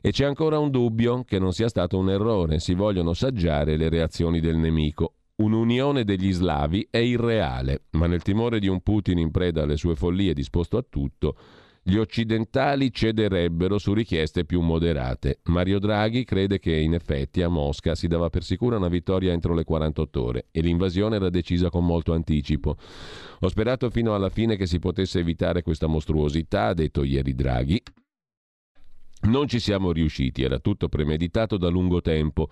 E c'è ancora un dubbio che non sia stato un errore, si vogliono saggiare le reazioni del nemico. Un'unione degli slavi è irreale, ma nel timore di un Putin in preda alle sue follie disposto a tutto, gli occidentali cederebbero su richieste più moderate. Mario Draghi crede che in effetti a Mosca si dava per sicura una vittoria entro le 48 ore e l'invasione era decisa con molto anticipo. Ho sperato fino alla fine che si potesse evitare questa mostruosità, ha detto ieri Draghi, non ci siamo riusciti, era tutto premeditato da lungo tempo.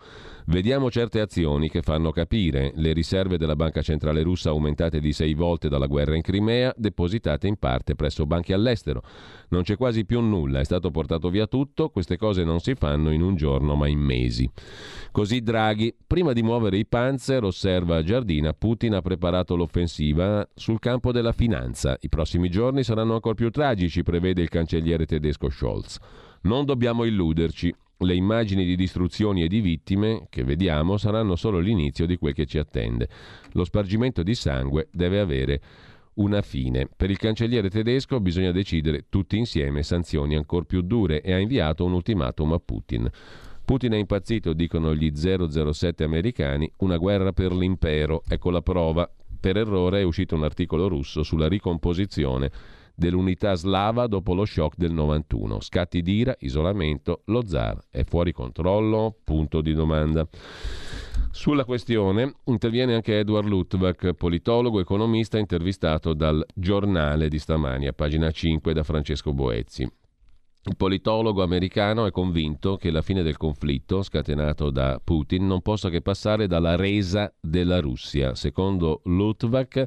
Vediamo certe azioni che fanno capire le riserve della Banca Centrale russa aumentate di sei volte dalla guerra in Crimea, depositate in parte presso banche all'estero. Non c'è quasi più nulla, è stato portato via tutto, queste cose non si fanno in un giorno ma in mesi. Così Draghi, prima di muovere i panzer, osserva Giardina, Putin ha preparato l'offensiva sul campo della finanza. I prossimi giorni saranno ancora più tragici, prevede il cancelliere tedesco Scholz. Non dobbiamo illuderci. Le immagini di distruzioni e di vittime che vediamo saranno solo l'inizio di quel che ci attende. Lo spargimento di sangue deve avere una fine. Per il cancelliere tedesco bisogna decidere tutti insieme sanzioni ancora più dure e ha inviato un ultimatum a Putin. Putin è impazzito, dicono gli 007 americani, una guerra per l'impero. Ecco la prova. Per errore è uscito un articolo russo sulla ricomposizione dell'unità slava dopo lo shock del 91. Scatti d'ira, isolamento, lo zar è fuori controllo? Punto di domanda. Sulla questione interviene anche Edward Lutvak, politologo, economista, intervistato dal giornale di stamani, a pagina 5 da Francesco Boezzi. Il politologo americano è convinto che la fine del conflitto, scatenato da Putin, non possa che passare dalla resa della Russia. Secondo Lutvak,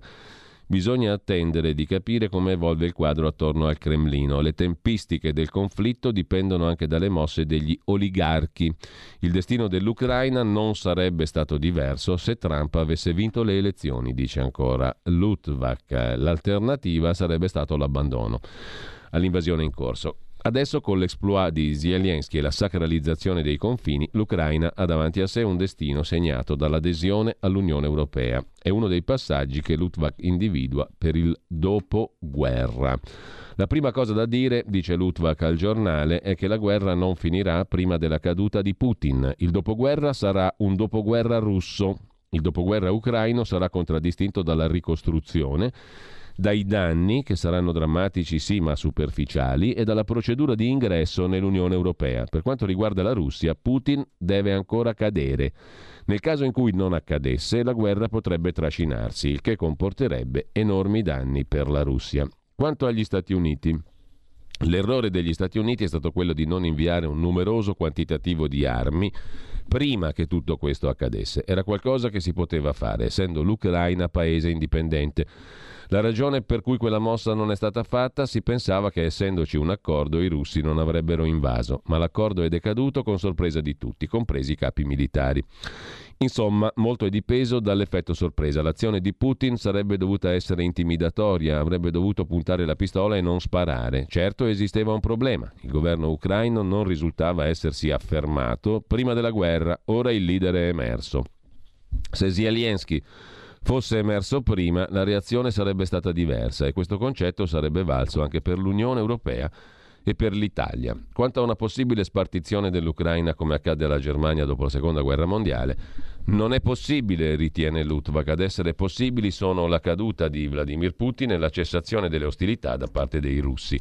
Bisogna attendere di capire come evolve il quadro attorno al Cremlino. Le tempistiche del conflitto dipendono anche dalle mosse degli oligarchi. Il destino dell'Ucraina non sarebbe stato diverso se Trump avesse vinto le elezioni, dice ancora Lutvak. L'alternativa sarebbe stato l'abbandono all'invasione in corso. Adesso con l'exploit di Zelensky e la sacralizzazione dei confini, l'Ucraina ha davanti a sé un destino segnato dall'adesione all'Unione Europea. È uno dei passaggi che Lutvak individua per il dopoguerra. La prima cosa da dire, dice Lutvak al giornale, è che la guerra non finirà prima della caduta di Putin. Il dopoguerra sarà un dopoguerra russo. Il dopoguerra ucraino sarà contraddistinto dalla ricostruzione dai danni, che saranno drammatici sì ma superficiali, e dalla procedura di ingresso nell'Unione Europea. Per quanto riguarda la Russia, Putin deve ancora cadere. Nel caso in cui non accadesse, la guerra potrebbe trascinarsi, il che comporterebbe enormi danni per la Russia. Quanto agli Stati Uniti, L'errore degli Stati Uniti è stato quello di non inviare un numeroso quantitativo di armi prima che tutto questo accadesse. Era qualcosa che si poteva fare, essendo l'Ucraina paese indipendente. La ragione per cui quella mossa non è stata fatta si pensava che essendoci un accordo i russi non avrebbero invaso, ma l'accordo è decaduto con sorpresa di tutti, compresi i capi militari. Insomma, molto è dipeso dall'effetto sorpresa. L'azione di Putin sarebbe dovuta essere intimidatoria, avrebbe dovuto puntare la pistola e non sparare. Certo esisteva un problema. Il governo ucraino non risultava essersi affermato prima della guerra, ora il leader è emerso. Se Zelensky fosse emerso prima, la reazione sarebbe stata diversa e questo concetto sarebbe valso anche per l'Unione Europea e per l'Italia. Quanto a una possibile spartizione dell'Ucraina come accadde alla Germania dopo la Seconda Guerra Mondiale, non è possibile, ritiene Lutvak. Ad essere possibili sono la caduta di Vladimir Putin e la cessazione delle ostilità da parte dei russi.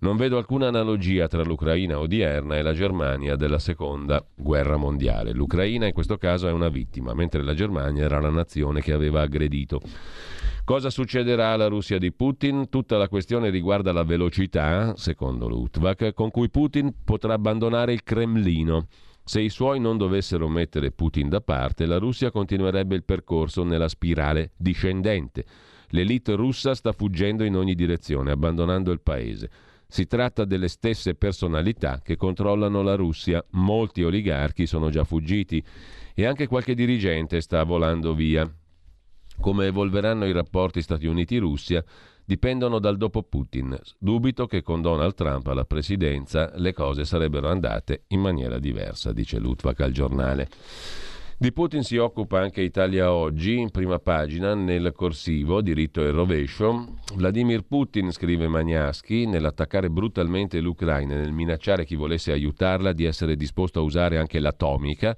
Non vedo alcuna analogia tra l'Ucraina odierna e la Germania della seconda guerra mondiale. L'Ucraina in questo caso è una vittima, mentre la Germania era la nazione che aveva aggredito. Cosa succederà alla Russia di Putin? Tutta la questione riguarda la velocità, secondo Lutvak, con cui Putin potrà abbandonare il Cremlino. Se i suoi non dovessero mettere Putin da parte, la Russia continuerebbe il percorso nella spirale discendente. L'elite russa sta fuggendo in ogni direzione, abbandonando il paese. Si tratta delle stesse personalità che controllano la Russia. Molti oligarchi sono già fuggiti e anche qualche dirigente sta volando via. Come evolveranno i rapporti Stati Uniti-Russia dipendono dal dopo Putin. Dubito che con Donald Trump alla presidenza le cose sarebbero andate in maniera diversa, dice Lutvak al giornale. Di Putin si occupa anche Italia Oggi, in prima pagina, nel corsivo, diritto e rovescio. Vladimir Putin, scrive Magnaschi, nell'attaccare brutalmente l'Ucraina e nel minacciare chi volesse aiutarla di essere disposto a usare anche l'atomica,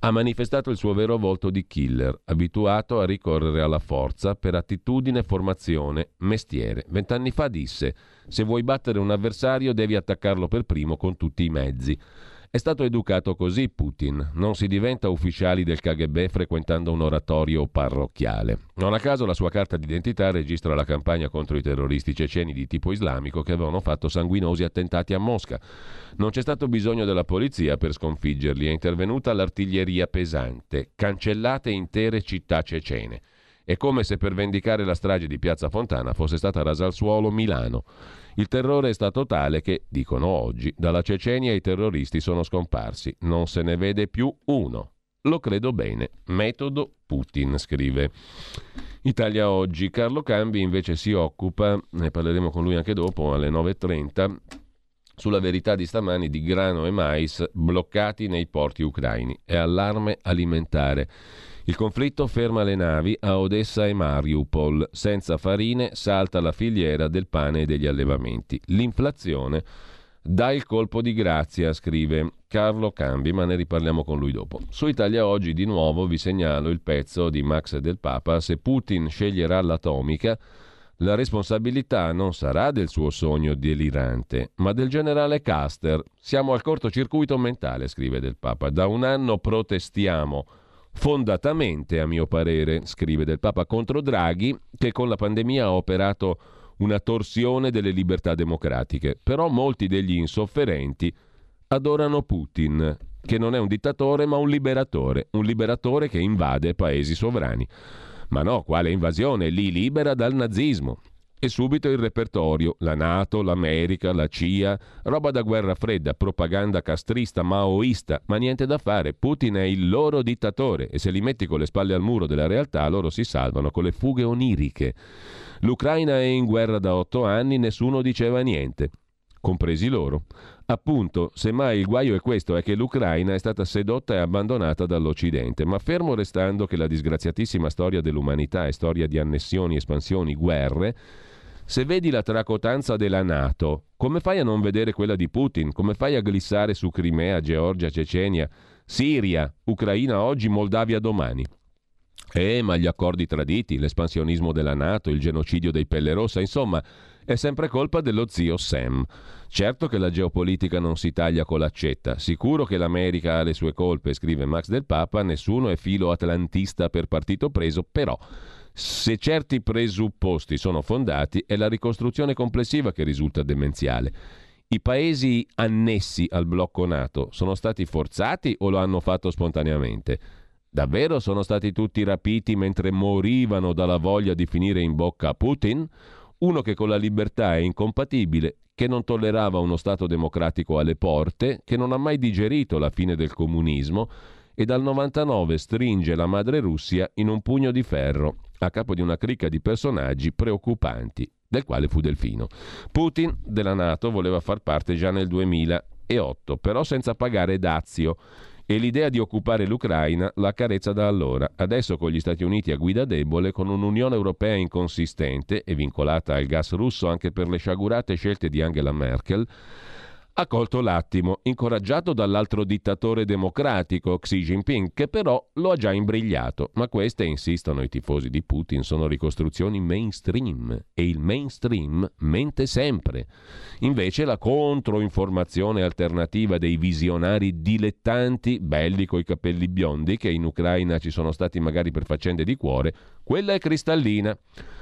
ha manifestato il suo vero volto di killer, abituato a ricorrere alla forza per attitudine, formazione, mestiere. Vent'anni fa disse: Se vuoi battere un avversario devi attaccarlo per primo con tutti i mezzi. È stato educato così Putin, non si diventa ufficiali del KGB frequentando un oratorio parrocchiale. Non a caso la sua carta d'identità registra la campagna contro i terroristi ceceni di tipo islamico che avevano fatto sanguinosi attentati a Mosca. Non c'è stato bisogno della polizia per sconfiggerli, è intervenuta l'artiglieria pesante, cancellate intere città cecene. È come se per vendicare la strage di Piazza Fontana fosse stata rasa al suolo Milano. Il terrore è stato tale che, dicono oggi, dalla Cecenia i terroristi sono scomparsi. Non se ne vede più uno. Lo credo bene. Metodo Putin, scrive. Italia Oggi. Carlo Cambi invece si occupa, ne parleremo con lui anche dopo, alle 9.30, sulla verità di stamani di grano e mais bloccati nei porti ucraini. È allarme alimentare. Il conflitto ferma le navi a Odessa e Mariupol. Senza farine salta la filiera del pane e degli allevamenti. L'inflazione dà il colpo di grazia, scrive Carlo Cambi, ma ne riparliamo con lui dopo. Su Italia Oggi di nuovo vi segnalo il pezzo di Max del Papa. Se Putin sceglierà l'atomica, la responsabilità non sarà del suo sogno delirante, ma del generale Caster. Siamo al cortocircuito mentale, scrive del Papa. Da un anno protestiamo fondatamente, a mio parere, scrive del Papa contro Draghi, che con la pandemia ha operato una torsione delle libertà democratiche. Però molti degli insofferenti adorano Putin, che non è un dittatore ma un liberatore, un liberatore che invade paesi sovrani. Ma no, quale invasione? Li libera dal nazismo. E subito il repertorio, la Nato, l'America, la CIA, roba da guerra fredda, propaganda castrista, maoista, ma niente da fare, Putin è il loro dittatore e se li metti con le spalle al muro della realtà loro si salvano con le fughe oniriche. L'Ucraina è in guerra da otto anni, nessuno diceva niente, compresi loro. Appunto, semmai il guaio è questo, è che l'Ucraina è stata sedotta e abbandonata dall'Occidente, ma fermo restando che la disgraziatissima storia dell'umanità è storia di annessioni, espansioni, guerre, se vedi la tracotanza della Nato, come fai a non vedere quella di Putin? Come fai a glissare su Crimea, Georgia, Cecenia, Siria, Ucraina oggi, Moldavia domani? Eh, ma gli accordi traditi, l'espansionismo della Nato, il genocidio dei Pelle Rossa, insomma, è sempre colpa dello zio Sam. Certo che la geopolitica non si taglia con l'accetta, sicuro che l'America ha le sue colpe, scrive Max del Papa, nessuno è filo atlantista per partito preso, però se certi presupposti sono fondati, è la ricostruzione complessiva che risulta demenziale. I paesi annessi al blocco NATO sono stati forzati o lo hanno fatto spontaneamente? Davvero sono stati tutti rapiti mentre morivano dalla voglia di finire in bocca a Putin? Uno che con la libertà è incompatibile, che non tollerava uno Stato democratico alle porte, che non ha mai digerito la fine del comunismo e dal 99 stringe la madre Russia in un pugno di ferro a capo di una cricca di personaggi preoccupanti, del quale fu Delfino. Putin della Nato voleva far parte già nel 2008, però senza pagare dazio e l'idea di occupare l'Ucraina la carezza da allora. Adesso con gli Stati Uniti a guida debole, con un'Unione Europea inconsistente e vincolata al gas russo anche per le sciagurate scelte di Angela Merkel, ha colto l'attimo, incoraggiato dall'altro dittatore democratico Xi Jinping, che però lo ha già imbrigliato. Ma queste, insistono i tifosi di Putin, sono ricostruzioni mainstream e il mainstream mente sempre. Invece la controinformazione alternativa dei visionari dilettanti, belli coi capelli biondi, che in Ucraina ci sono stati magari per faccende di cuore, quella è cristallina.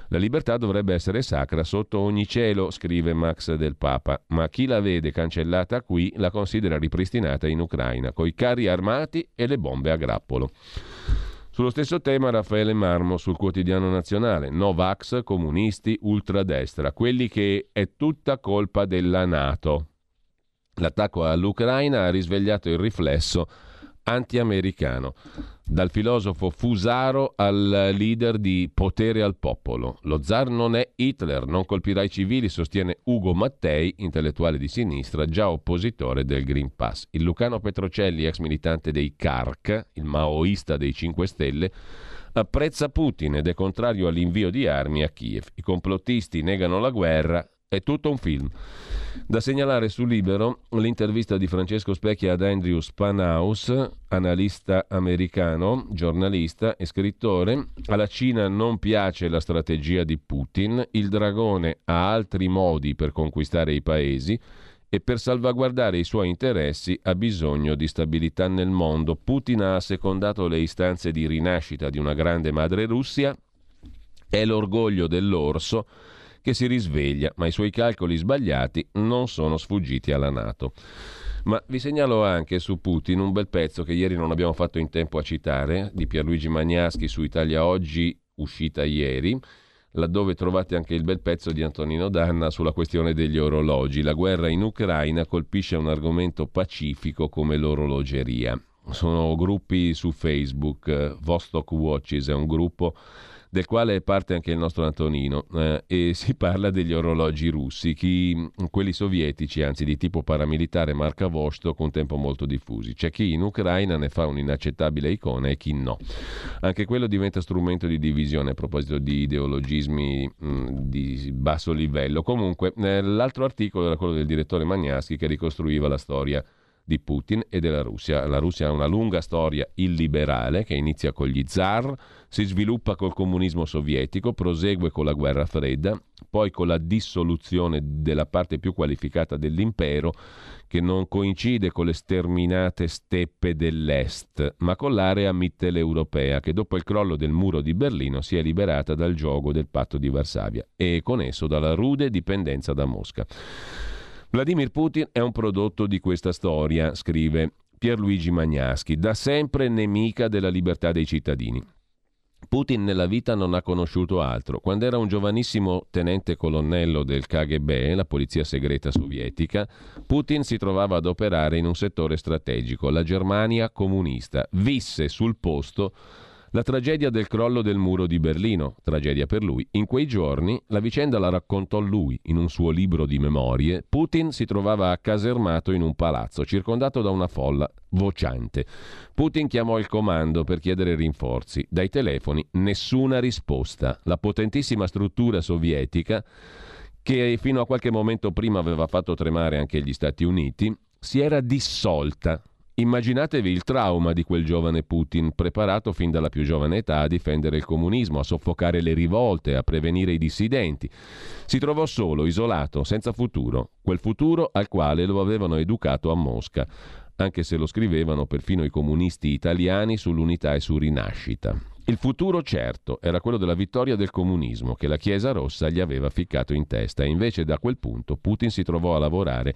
La libertà dovrebbe essere sacra sotto ogni cielo, scrive Max del Papa, ma chi la vede cancellata qui la considera ripristinata in Ucraina, coi carri armati e le bombe a grappolo. Sullo stesso tema Raffaele Marmo sul quotidiano nazionale, Novax, comunisti, ultradestra, quelli che è tutta colpa della Nato. L'attacco all'Ucraina ha risvegliato il riflesso anti-americano. Dal filosofo Fusaro al leader di Potere al Popolo. Lo zar non è Hitler, non colpirà i civili, sostiene Ugo Mattei, intellettuale di sinistra, già oppositore del Green Pass. Il Lucano Petrocelli, ex militante dei CARC, il maoista dei 5 Stelle, apprezza Putin ed è contrario all'invio di armi a Kiev. I complottisti negano la guerra, è tutto un film. Da segnalare su Libero l'intervista di Francesco Specchia ad Andrew Spanaus, analista americano, giornalista e scrittore. Alla Cina non piace la strategia di Putin, il dragone ha altri modi per conquistare i paesi e per salvaguardare i suoi interessi ha bisogno di stabilità nel mondo. Putin ha assecondato le istanze di rinascita di una grande madre Russia, è l'orgoglio dell'orso che si risveglia, ma i suoi calcoli sbagliati non sono sfuggiti alla Nato. Ma vi segnalo anche su Putin un bel pezzo che ieri non abbiamo fatto in tempo a citare, di Pierluigi Magnaschi su Italia Oggi, uscita ieri, laddove trovate anche il bel pezzo di Antonino Danna sulla questione degli orologi. La guerra in Ucraina colpisce un argomento pacifico come l'orologeria. Sono gruppi su Facebook, Vostok Watches è un gruppo del quale è parte anche il nostro Antonino, eh, e si parla degli orologi russi, chi, quelli sovietici, anzi di tipo paramilitare marca Vostok, un tempo molto diffusi. C'è chi in Ucraina ne fa un'inaccettabile icona e chi no. Anche quello diventa strumento di divisione a proposito di ideologismi mh, di basso livello. Comunque, eh, l'altro articolo era quello del direttore Magnaschi che ricostruiva la storia di Putin e della Russia. La Russia ha una lunga storia illiberale che inizia con gli zar, si sviluppa col comunismo sovietico, prosegue con la guerra fredda, poi con la dissoluzione della parte più qualificata dell'impero che non coincide con le sterminate steppe dell'est, ma con l'area mitteleuropea che dopo il crollo del muro di Berlino si è liberata dal gioco del patto di Varsavia e con esso dalla rude dipendenza da Mosca. Vladimir Putin è un prodotto di questa storia, scrive Pierluigi Magnaschi, da sempre nemica della libertà dei cittadini. Putin nella vita non ha conosciuto altro. Quando era un giovanissimo tenente colonnello del KGB, la polizia segreta sovietica, Putin si trovava ad operare in un settore strategico, la Germania comunista. Visse sul posto la tragedia del crollo del muro di Berlino, tragedia per lui. In quei giorni la vicenda la raccontò lui in un suo libro di memorie. Putin si trovava accasermato in un palazzo, circondato da una folla vociante. Putin chiamò il comando per chiedere rinforzi. Dai telefoni nessuna risposta. La potentissima struttura sovietica che fino a qualche momento prima aveva fatto tremare anche gli Stati Uniti, si era dissolta Immaginatevi il trauma di quel giovane Putin, preparato fin dalla più giovane età a difendere il comunismo, a soffocare le rivolte, a prevenire i dissidenti. Si trovò solo, isolato, senza futuro, quel futuro al quale lo avevano educato a Mosca, anche se lo scrivevano perfino i comunisti italiani sull'unità e su rinascita. Il futuro certo era quello della vittoria del comunismo che la Chiesa Rossa gli aveva ficcato in testa e invece da quel punto Putin si trovò a lavorare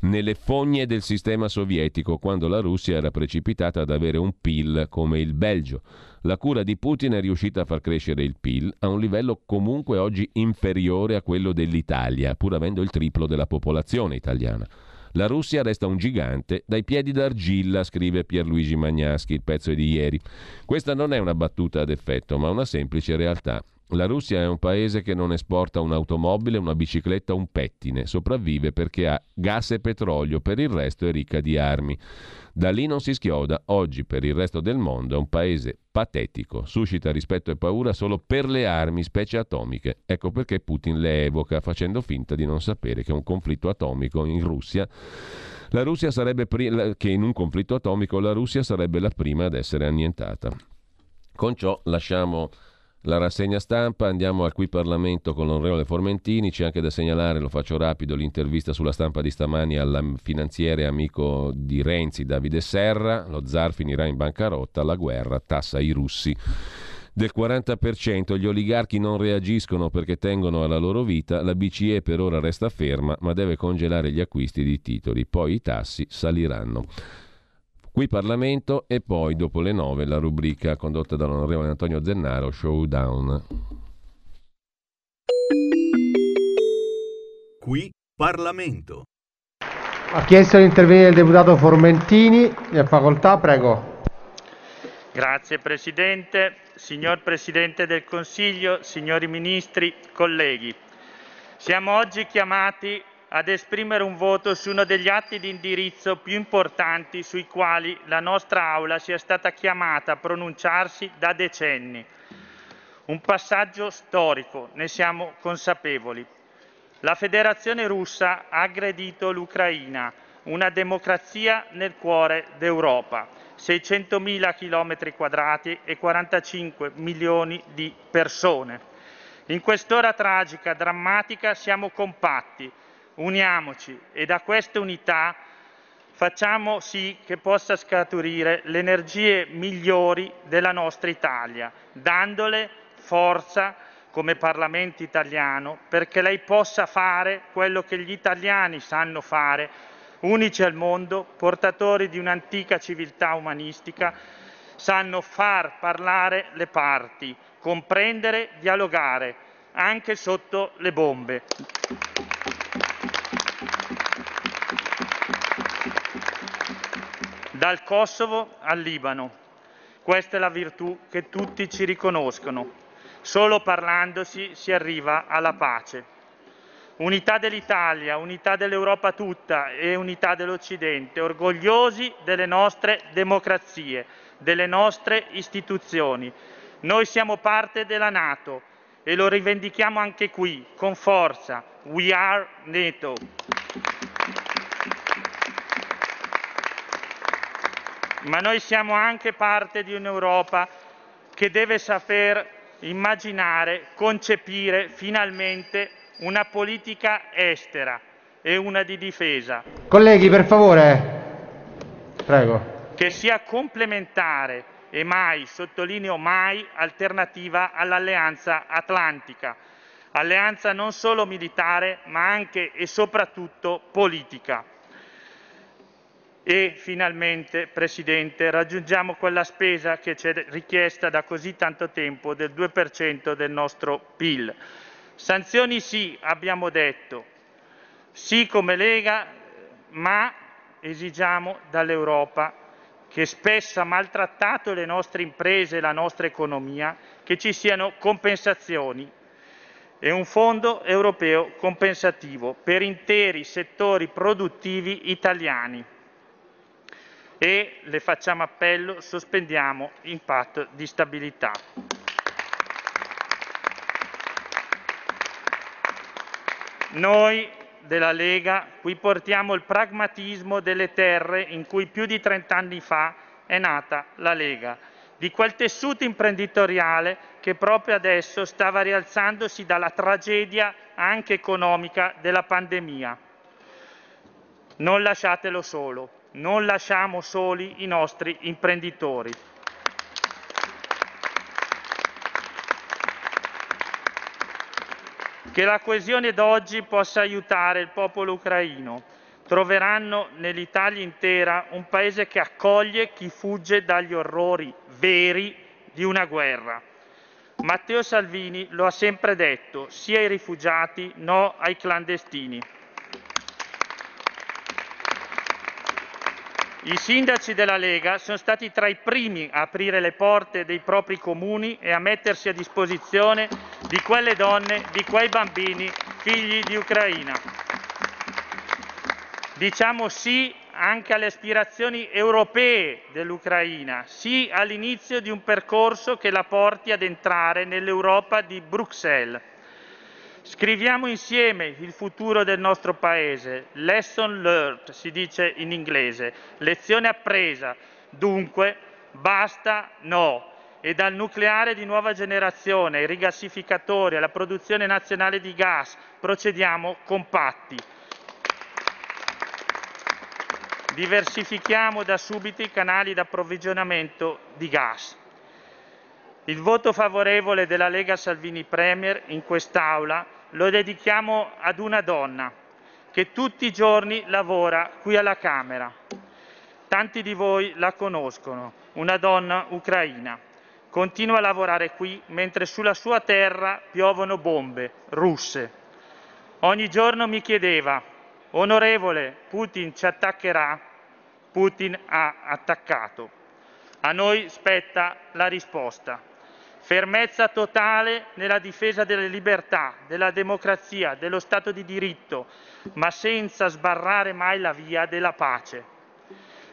nelle fogne del sistema sovietico quando la Russia era precipitata ad avere un PIL come il Belgio. La cura di Putin è riuscita a far crescere il PIL a un livello comunque oggi inferiore a quello dell'Italia, pur avendo il triplo della popolazione italiana. La Russia resta un gigante dai piedi d'argilla, scrive Pierluigi Magnaschi, il pezzo è di ieri. Questa non è una battuta ad effetto, ma una semplice realtà. La Russia è un paese che non esporta un'automobile, una bicicletta, un pettine, sopravvive perché ha gas e petrolio, per il resto è ricca di armi. Da lì non si schioda, oggi per il resto del mondo è un paese patetico, suscita rispetto e paura solo per le armi, specie atomiche. Ecco perché Putin le evoca facendo finta di non sapere che un conflitto atomico in Russia la Russia sarebbe pri- che in un conflitto atomico la Russia sarebbe la prima ad essere annientata. Con ciò lasciamo la rassegna stampa, andiamo al qui Parlamento con l'onorevole Formentini, c'è anche da segnalare, lo faccio rapido, l'intervista sulla stampa di stamani al finanziere amico di Renzi, Davide Serra, lo zar finirà in bancarotta, la guerra tassa i russi del 40%, gli oligarchi non reagiscono perché tengono alla loro vita, la BCE per ora resta ferma ma deve congelare gli acquisti di titoli, poi i tassi saliranno. Qui Parlamento e poi dopo le nove la rubrica condotta dall'onorevole Antonio Zennaro, Showdown. Qui Parlamento. Ha chiesto di intervenire il deputato Formentini, ne ha facoltà, prego. Grazie Presidente, signor Presidente del Consiglio, signori Ministri, colleghi. Siamo oggi chiamati ad esprimere un voto su uno degli atti di indirizzo più importanti sui quali la nostra Aula sia stata chiamata a pronunciarsi da decenni. Un passaggio storico, ne siamo consapevoli. La Federazione russa ha aggredito l'Ucraina, una democrazia nel cuore d'Europa, 600.000 km quadrati e 45 milioni di persone. In quest'ora tragica, drammatica, siamo compatti, uniamoci e da questa unità facciamo sì che possa scaturire le energie migliori della nostra Italia, dandole forza come Parlamento italiano perché lei possa fare quello che gli italiani sanno fare, unici al mondo, portatori di un'antica civiltà umanistica, sanno far parlare le parti, comprendere, dialogare, anche sotto le bombe. Dal Kosovo al Libano. Questa è la virtù che tutti ci riconoscono. Solo parlandosi si arriva alla pace. Unità dell'Italia, unità dell'Europa tutta e unità dell'Occidente, orgogliosi delle nostre democrazie, delle nostre istituzioni. Noi siamo parte della Nato e lo rivendichiamo anche qui, con forza. We are NATO. Ma noi siamo anche parte di un'Europa che deve saper immaginare, concepire finalmente una politica estera e una di difesa. Colleghi, per favore. Prego. Che sia complementare e mai, sottolineo mai, alternativa all'alleanza atlantica. Alleanza non solo militare, ma anche e soprattutto politica. E finalmente, Presidente, raggiungiamo quella spesa che ci è richiesta da così tanto tempo del 2% del nostro PIL. Sanzioni sì, abbiamo detto, sì come Lega, ma esigiamo dall'Europa, che spesso ha maltrattato le nostre imprese e la nostra economia, che ci siano compensazioni e un fondo europeo compensativo per interi settori produttivi italiani e le facciamo appello, sospendiamo il patto di stabilità. Noi della Lega qui portiamo il pragmatismo delle terre in cui più di 30 anni fa è nata la Lega, di quel tessuto imprenditoriale che proprio adesso stava rialzandosi dalla tragedia anche economica della pandemia. Non lasciatelo solo non lasciamo soli i nostri imprenditori. Che la coesione d'oggi possa aiutare il popolo ucraino. Troveranno nell'Italia intera un paese che accoglie chi fugge dagli orrori veri di una guerra. Matteo Salvini lo ha sempre detto, sia ai rifugiati, no ai clandestini. I sindaci della Lega sono stati tra i primi a aprire le porte dei propri comuni e a mettersi a disposizione di quelle donne, di quei bambini figli di Ucraina. Diciamo sì anche alle aspirazioni europee dell'Ucraina, sì all'inizio di un percorso che la porti ad entrare nell'Europa di Bruxelles. Scriviamo insieme il futuro del nostro Paese. Lesson learned, si dice in inglese. Lezione appresa. Dunque, basta no. E dal nucleare di nuova generazione, ai rigassificatori, alla produzione nazionale di gas, procediamo compatti. Diversifichiamo da subito i canali d'approvvigionamento di gas. Il voto favorevole della Lega Salvini Premier in quest'Aula lo dedichiamo ad una donna che tutti i giorni lavora qui alla Camera. Tanti di voi la conoscono, una donna ucraina. Continua a lavorare qui mentre sulla sua terra piovono bombe russe. Ogni giorno mi chiedeva, Onorevole, Putin ci attaccherà, Putin ha attaccato. A noi spetta la risposta. Fermezza totale nella difesa delle libertà, della democrazia, dello Stato di diritto, ma senza sbarrare mai la via della pace.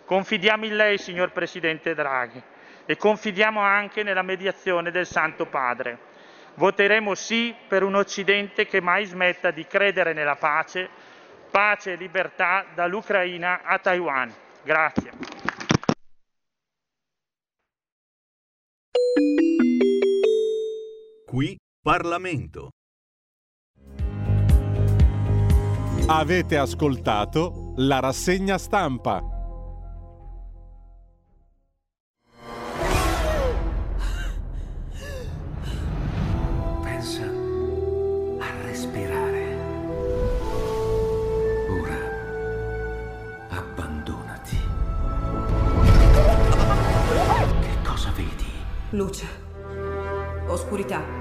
Confidiamo in lei, signor Presidente Draghi, e confidiamo anche nella mediazione del Santo Padre. Voteremo sì per un Occidente che mai smetta di credere nella pace, pace e libertà dall'Ucraina a Taiwan. Grazie. Qui Parlamento. Avete ascoltato la rassegna stampa. Pensa a respirare. Ora abbandonati. Che cosa vedi? Luce. Oscurità.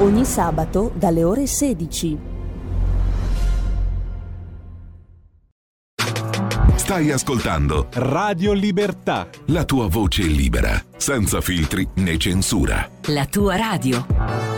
Ogni sabato dalle ore 16. Stai ascoltando Radio Libertà. la tua voce libera, senza filtri né censura. La tua radio.